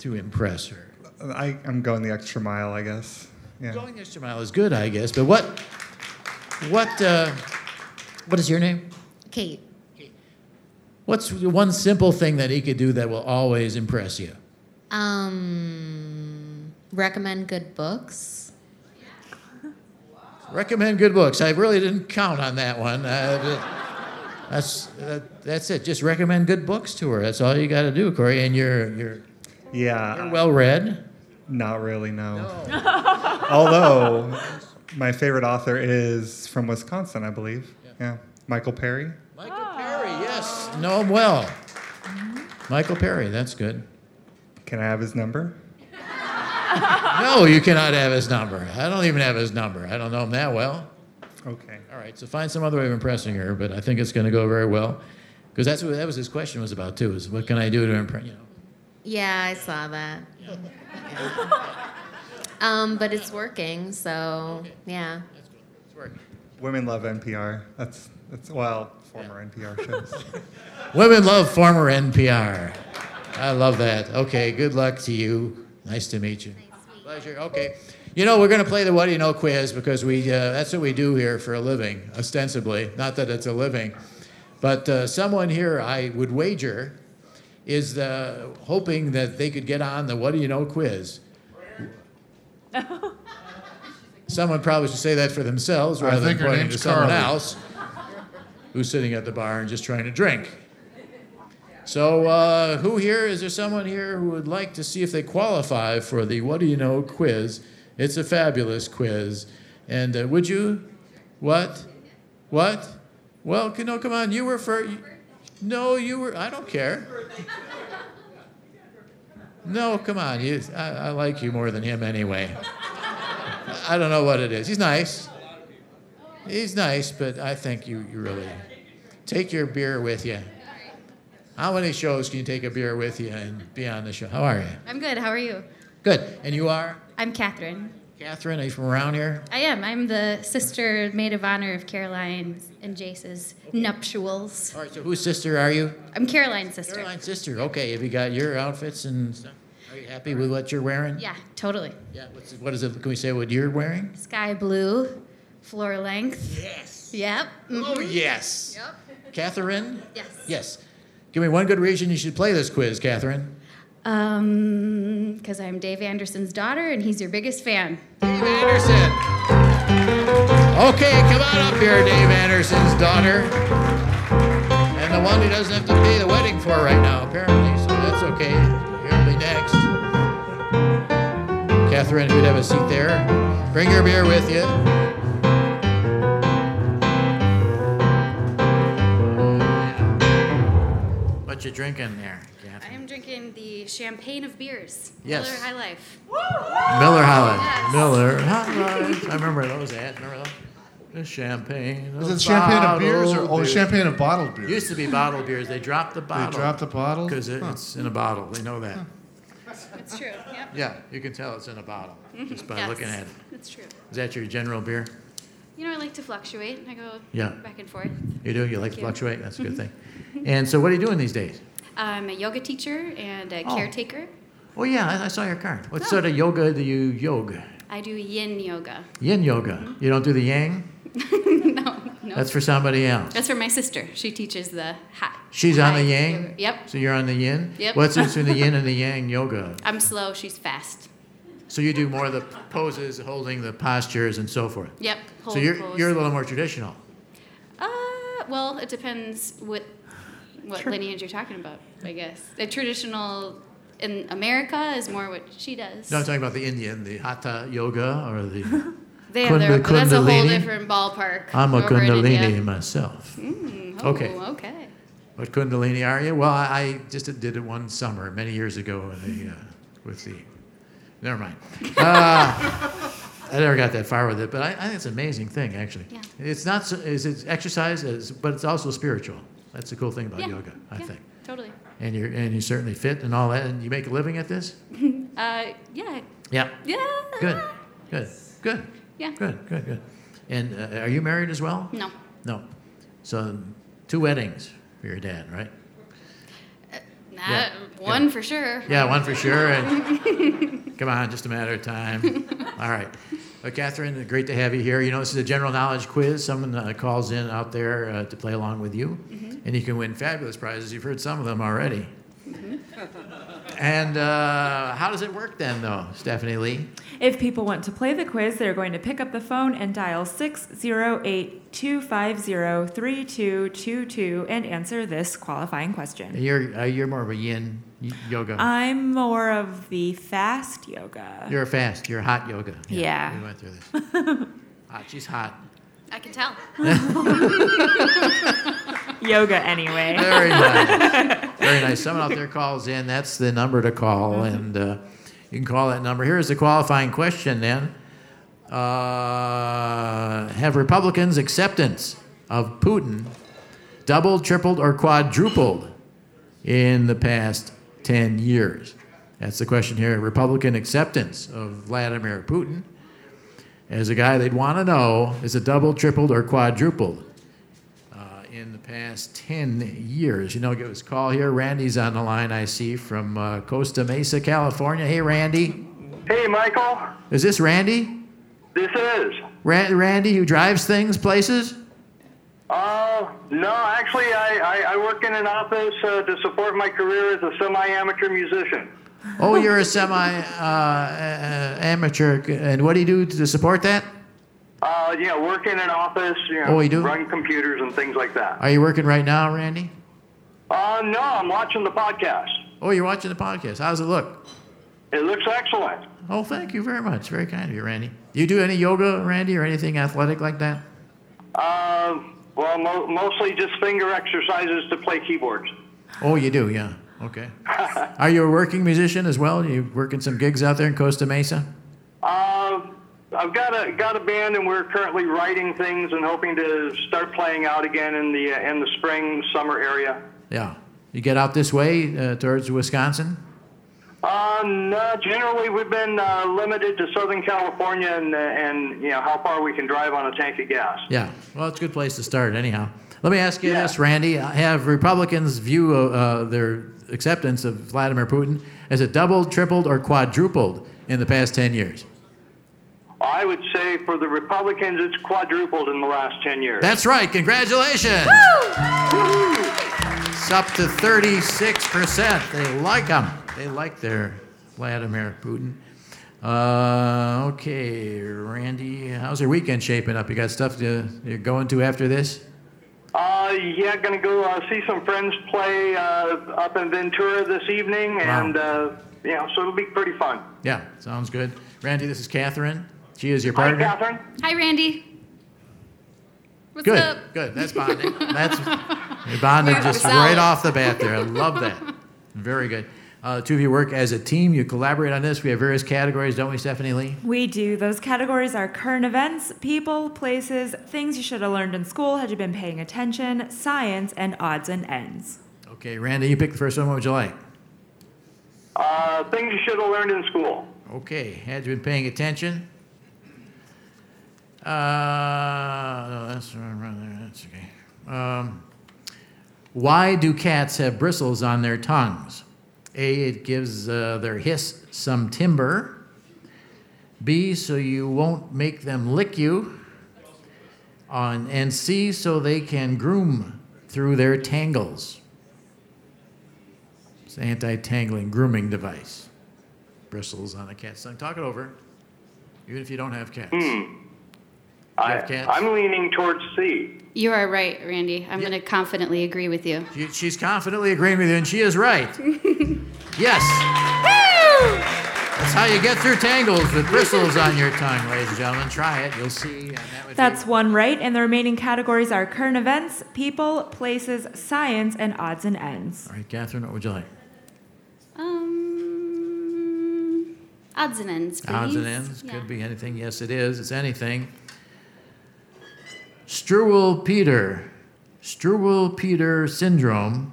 to impress her. I, I'm going the extra mile, I guess. Yeah. Going the extra mile is good, I guess. But what what uh, what is your name? Kate. What's one simple thing that he could do that will always impress you? Um, recommend good books. Recommend good books. I really didn't count on that one. Uh, that's uh, that's it. Just recommend good books to her. That's all you got to do, Corey. And you're you're Yeah. you're well read. Not really, no. Although, my favorite author is from Wisconsin, I believe. Yeah. Michael Perry. Michael Perry, ah. yes, know him well. Mm-hmm. Michael Perry, that's good. Can I have his number? No, you cannot have his number. I don't even have his number. I don't know him that well. Okay. All right, so find some other way of impressing her, but I think it's going to go very well, because that's what that was his question was about too. Is what can I do to impress? You know. Yeah, I saw that. Um, but it's working, so yeah. It's working. Women love NPR. That's, that's well, former NPR shows. Women love former NPR. I love that. Okay, good luck to you. Nice to meet you. Pleasure. Okay. You know, we're going to play the What Do You Know quiz because we, uh, that's what we do here for a living, ostensibly. Not that it's a living. But uh, someone here, I would wager, is uh, hoping that they could get on the What Do You Know quiz. Someone probably should say that for themselves rather than pointing to someone Carly. else who's sitting at the bar and just trying to drink. So, uh, who here is there someone here who would like to see if they qualify for the What Do You Know quiz? It's a fabulous quiz. And uh, would you? What? What? Well, c- no, come on. You were for. No, you were. I don't care. No, come on. You, I, I like you more than him anyway. I don't know what it is. He's nice. He's nice, but I think you, you really take your beer with you. How many shows can you take a beer with you and be on the show? How are you? I'm good. How are you? Good. And you are? I'm Catherine. Catherine, are you from around here? I am. I'm the sister maid of honor of Caroline and Jace's nuptials. All right, so whose sister are you? I'm Caroline's sister. Caroline's sister. Okay, have you got your outfits and stuff? Are you happy with what you're wearing? Yeah, totally. Yeah. What's, what is it? Can we say what you're wearing? Sky blue, floor length. Yes. Yep. Oh, mhm. yes. Yep. Catherine? Yes. Yes. Give me one good reason you should play this quiz, Catherine. Um, because I'm Dave Anderson's daughter and he's your biggest fan. Dave Anderson. Okay, come on up here, Dave Anderson's daughter. And the one who doesn't have to pay the wedding for right now, apparently, so that's okay. He'll be next. Catherine, if you'd have a seat there. Bring your beer with you. What you drinking there, drinking the champagne of beers. Yes. Miller High Life. Miller High Life. Yes. Miller High Life. I remember those ads. Remember those? The champagne. Is it champagne of beers or bottled oh, beers. champagne of bottled beers? Used to be bottled beers. They dropped the bottle. They dropped the bottle? Because it, Huh. it's in a bottle. They know that. It's true. Yep. Yeah, you can tell it's in a bottle just by Yes, looking at it. It's true. Is that your general beer? You know, I like to fluctuate. I go Yeah. back and forth. You do? You like to you. fluctuate? That's a good Mhm. thing. And so, what are you doing these days? I'm a yoga teacher and a Oh. caretaker. Oh, yeah, I, I saw your card. What sort of yoga do you yoga? I do yin yoga. Yin yoga. You don't do the yang? no, no. That's for somebody else. That's for my sister. She teaches the ha. She's on the yang? yoga. Yep. So you're on the yin? Yep. What's between the yin and the yang yoga? I'm slow. She's fast. So you do more of the poses, holding the postures, and so forth. Yep. So you're pose. you're a little more traditional. Uh, well, it depends what what lineage you're talking about. I guess the traditional in America is more what she does. No, I'm talking about the Indian, the Hatha yoga or the. They have their, Kunda- but that's a whole different ballpark. I'm a Kundalini myself. Mm, oh, Okay. Okay. What Kundalini are you? Well, I, I just did it one summer many years ago in the, uh, with the. Never mind. Uh, I never got that far with it, but I, I think it's an amazing thing, actually. Yeah. It's not so, it's, it's exercise, but it's also spiritual. That's the cool thing about Yeah. yoga, I yeah, think. Totally. And you're and you're certainly fit and all that, and you make a living at this. Uh, yeah. Yeah. Yeah. Good. Good. Good. Yeah. Good. Good. Good. And uh, are you married as well? No. No. So two weddings for your dad, right? Nah, Yeah. one for sure. Yeah, one for sure. And come on, just a matter of time. All right. Well, Catherine, great to have you here. You know, this is a general knowledge quiz. Someone uh, calls in out there uh, to play along with you. And you can win fabulous prizes. You've heard some of them already. And uh, how does it work then, though, Stephanie Lee? If people want to play the quiz, they're going to pick up the phone and dial 608 250 3222 and answer this qualifying question. You're uh, you're more of a yin yoga. I'm more of the fast yoga. you're fast. You're hot yoga. Yeah. We went through this. hot. She's hot. I can tell. yoga, anyway. Very nice. Very nice. Someone out there calls in. That's the number to call, and uh, you can call that number. Here's the qualifying question then. Uh, have Republicans' acceptance of Putin doubled, tripled, or quadrupled in the past 10 years? That's the question here. Republican acceptance of Vladimir Putin as a guy they'd want to know is it doubled, tripled, or quadrupled past 10 years. You know, give us a call here. Randy's on the line, I see, from uh, Costa Mesa, California. Hey, Randy. Hey, Michael. Is this Randy? This is. Ra- Randy who drives things places? Uh, no, actually, I, I, I work in an office uh, to support my career as a semi-amateur musician. Oh, you're a semi uh, uh, amateur. And what do you do to support that? Uh, know, work in an office, you know, Oh, you do? run computers and things like that. Are you working right now, Randy? Uh, no, I'm watching the podcast. Oh, you're watching the podcast. How's it look? It looks excellent. Oh, thank you very much. Very kind of you, Randy. Do You do any yoga, Randy, or anything athletic like that? Uh, well, mo- mostly just finger exercises to play keyboards. Oh, you do, yeah. Okay. Are you a working musician as well? You working some gigs out there in Costa Mesa? Uh, I've got a got a band, and we're currently writing things and hoping to start playing out again in the uh, in the spring summer area. Yeah. You get out this way uh, towards Wisconsin? Uh, no, generally we've been uh, limited to Southern California and uh, and you know how far we can drive on a tank of gas. Yeah. Well, it's a good place to start, anyhow. Let me ask you this, Randy. Have Republicans view uh, their acceptance of Vladimir Putin as it doubled, tripled, or quadrupled in the past 10 years? I would say for the Republicans, it's quadrupled in the last ten years. That's right. Congratulations. It's up to 36%. They like them. They like their Vladimir Putin. Uh, okay, Randy, how's your weekend shaping up? You got stuff to, you're going to after this? Uh, yeah, gonna go uh, see some friends play uh, up in Ventura this evening, Wow. and uh, you know, so it'll be pretty fun. Yeah, sounds good. Randy, this is Catherine. She is your Hi, partner. Catherine. Hi, Randy. What's good, up? good. That's bonding. That's bonding just solid. right off the bat there. I love that. Very good. Uh, two of you work as a team. You collaborate on this. We have various categories, don't we, Stephanie Lee? We do. Those categories are current events, people, places, things you should have learned in school had you been paying attention, science, and odds and ends. Okay, Randy, you pick the first one. What would you like? Uh, things you should have learned in school. Okay, had you been paying attention? Uh, that's that's okay. Um, why do cats have bristles on their tongues? A, it gives uh, their hiss some timber. B, so you won't make them lick you. On, and C, so they can groom through their tangles. It's an anti-tangling grooming device. Bristles on a cat's tongue. Talk it over. Even if you don't have cats. Hmm. I, have cats? I'm leaning towards C. You are right, Randy. I'm going to confidently agree with you. She, she's confidently agreeing with you, and she is right. yes. That's how you get through tangles with bristles on your tongue, ladies and gentlemen. Try it. You'll see. And that would That's one right, and the remaining categories are current events, people, places, science, and odds and ends. All right, Catherine, what would you like? Um, odds and ends, please. Odds and ends. Yeah. Could be anything. Yes, it is. It's anything. Struwwelpeter. Struwel Peter syndrome.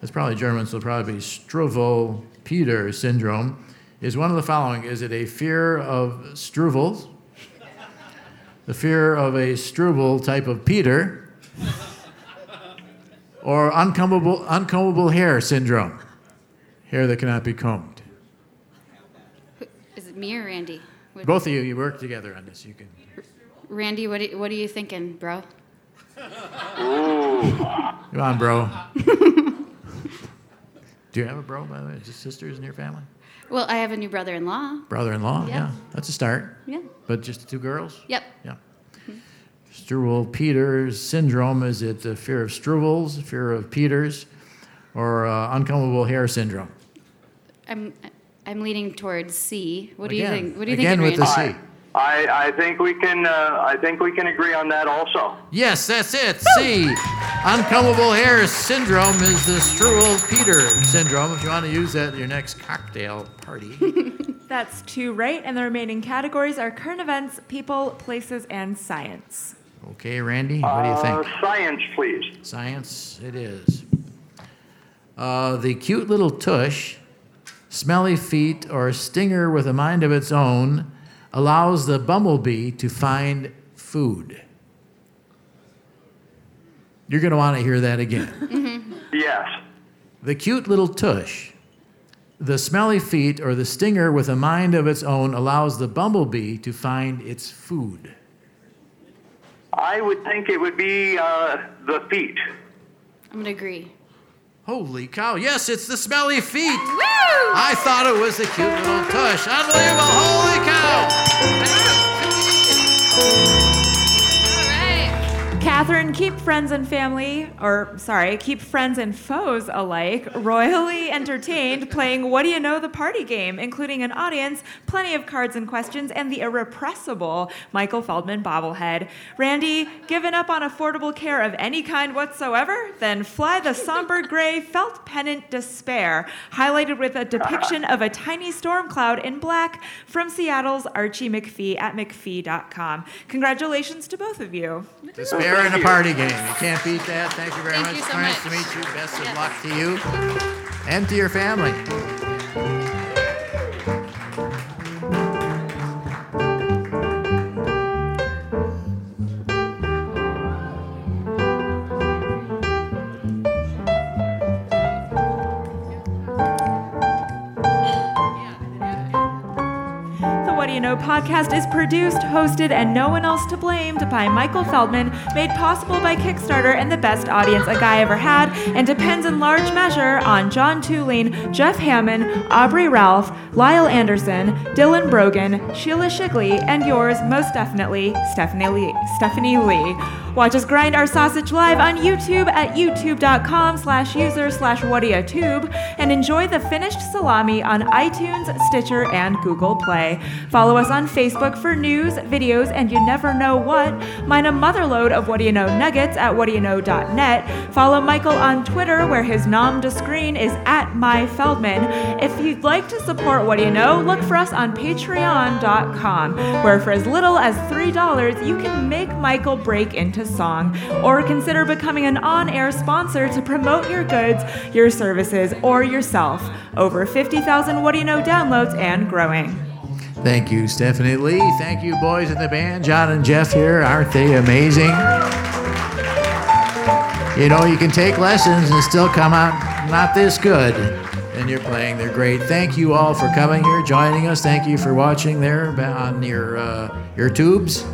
That's probably German, so it'll probably be Struwel Peter syndrome. Is one of the following. Is it a fear of struvels? The fear of a struble type of Peter? Or uncombable, uncombable hair syndrome? Hair that cannot be combed. Is it me or Randy? Both of you, you work together on this. You can. Randy, what are, what are you thinking, bro? Ooh. Come on, bro. Do you have a bro, by the way? Is it sisters in your family? Well, I have a new brother-in-law. Brother-in-law? Yeah. Yeah. That's a start. Yeah. But just the two girls? Yep. Yeah. Struvel-Peters syndrome, is it the fear of Struvel's, fear of Peters, or uh, uncombable hair syndrome? I'm I'm leaning towards C. What do you think? What do you think we are? Again think? with the C. I, I think we can uh, I think we can agree on that also. Yes, that's it. C. Uncombable hair syndrome is the Struwwelpeter syndrome. If you want to use that at your next cocktail party. That's two right, and the remaining categories are current events, people, places, and science. Okay, Randy, what do you think? Uh, science, please. Science it is. Uh, the cute little tush, smelly feet, or stinger with a mind of its own allows the bumblebee to find food. You're going to want to hear that again. Yes. The cute little tush, the smelly feet, or the stinger with a mind of its own allows the bumblebee to find its food. I would think it would be uh, the feet. I'm gonna agree. Holy cow. Yes, it's the smelly feet. Woo! I thought it was the cute little tush. Unbelievable. Holy cow. thank you Catherine, keep friends and family, or sorry, keep friends and foes alike royally entertained playing What Do You Know the Party game, including an audience, plenty of cards and questions, and the irrepressible Michael Feldman bobblehead. Randy, given up on affordable care of any kind whatsoever? Then fly the somber gray felt pennant despair, highlighted with a depiction of a tiny storm cloud in black from Seattle's Archie McPhee at McPhee.com. Congratulations to both of you. Despair in a party game. You can't beat that. Thank you very Thank much. you so nice much. to meet you. Best of luck to you and to your family. You Know podcast is produced, hosted, and no one else to blame by Michael Feldman, made possible by Kickstarter and the best audience a guy ever had, and depends in large measure on John Thulin, Jeff Hamann, Aubrey Ralph, Lyle Anderson, Dylan Brogan, Sheila Shigley, and yours most definitely, Stephanie Lee. Stephanie Lee. Watch us grind our sausage live on YouTube at youtube.com slash user slash whatiatube and enjoy the finished salami on iTunes, Stitcher, and Google Play. Follow us on Facebook for news, videos, and you never know what. Mine a motherload of What Do You Know nuggets at whatdoyouknow.net. Follow Michael on Twitter where his nom to screen is at myfeldman. If you'd like to support What Do You Know, look for us on patreon.com where for as little as $3 you can make Michael break into song or consider becoming an on-air sponsor to promote your goods, your services, or yourself. Over 50,000 What Do You Know downloads and growing. Thank you, Stephanie Lee. Thank you, boys in the band. John and Jeff here. Aren't they amazing? You know, you can take lessons and still come out not this good. And you're playing. They're great. Thank you all for coming here, joining us. Thank you for watching there on your uh, your tubes.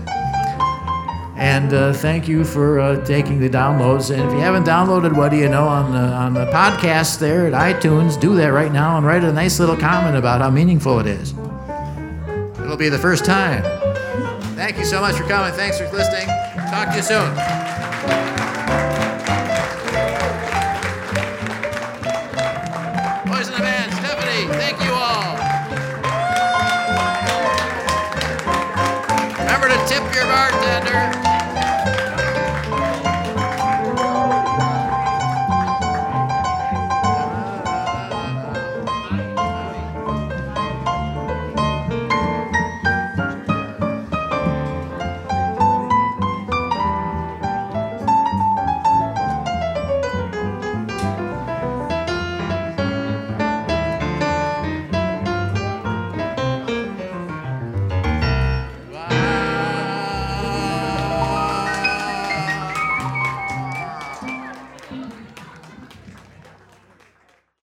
And uh, thank you for uh, taking the downloads. And if you haven't downloaded What Do You Know on the, on the podcast there at iTunes, do that right now and write a nice little comment about how meaningful it is. It'll be the first time. Thank you so much for coming. Thanks for listening. Talk to you soon. Boys in the band, Stephanie, thank you all. Remember to tip your bartender.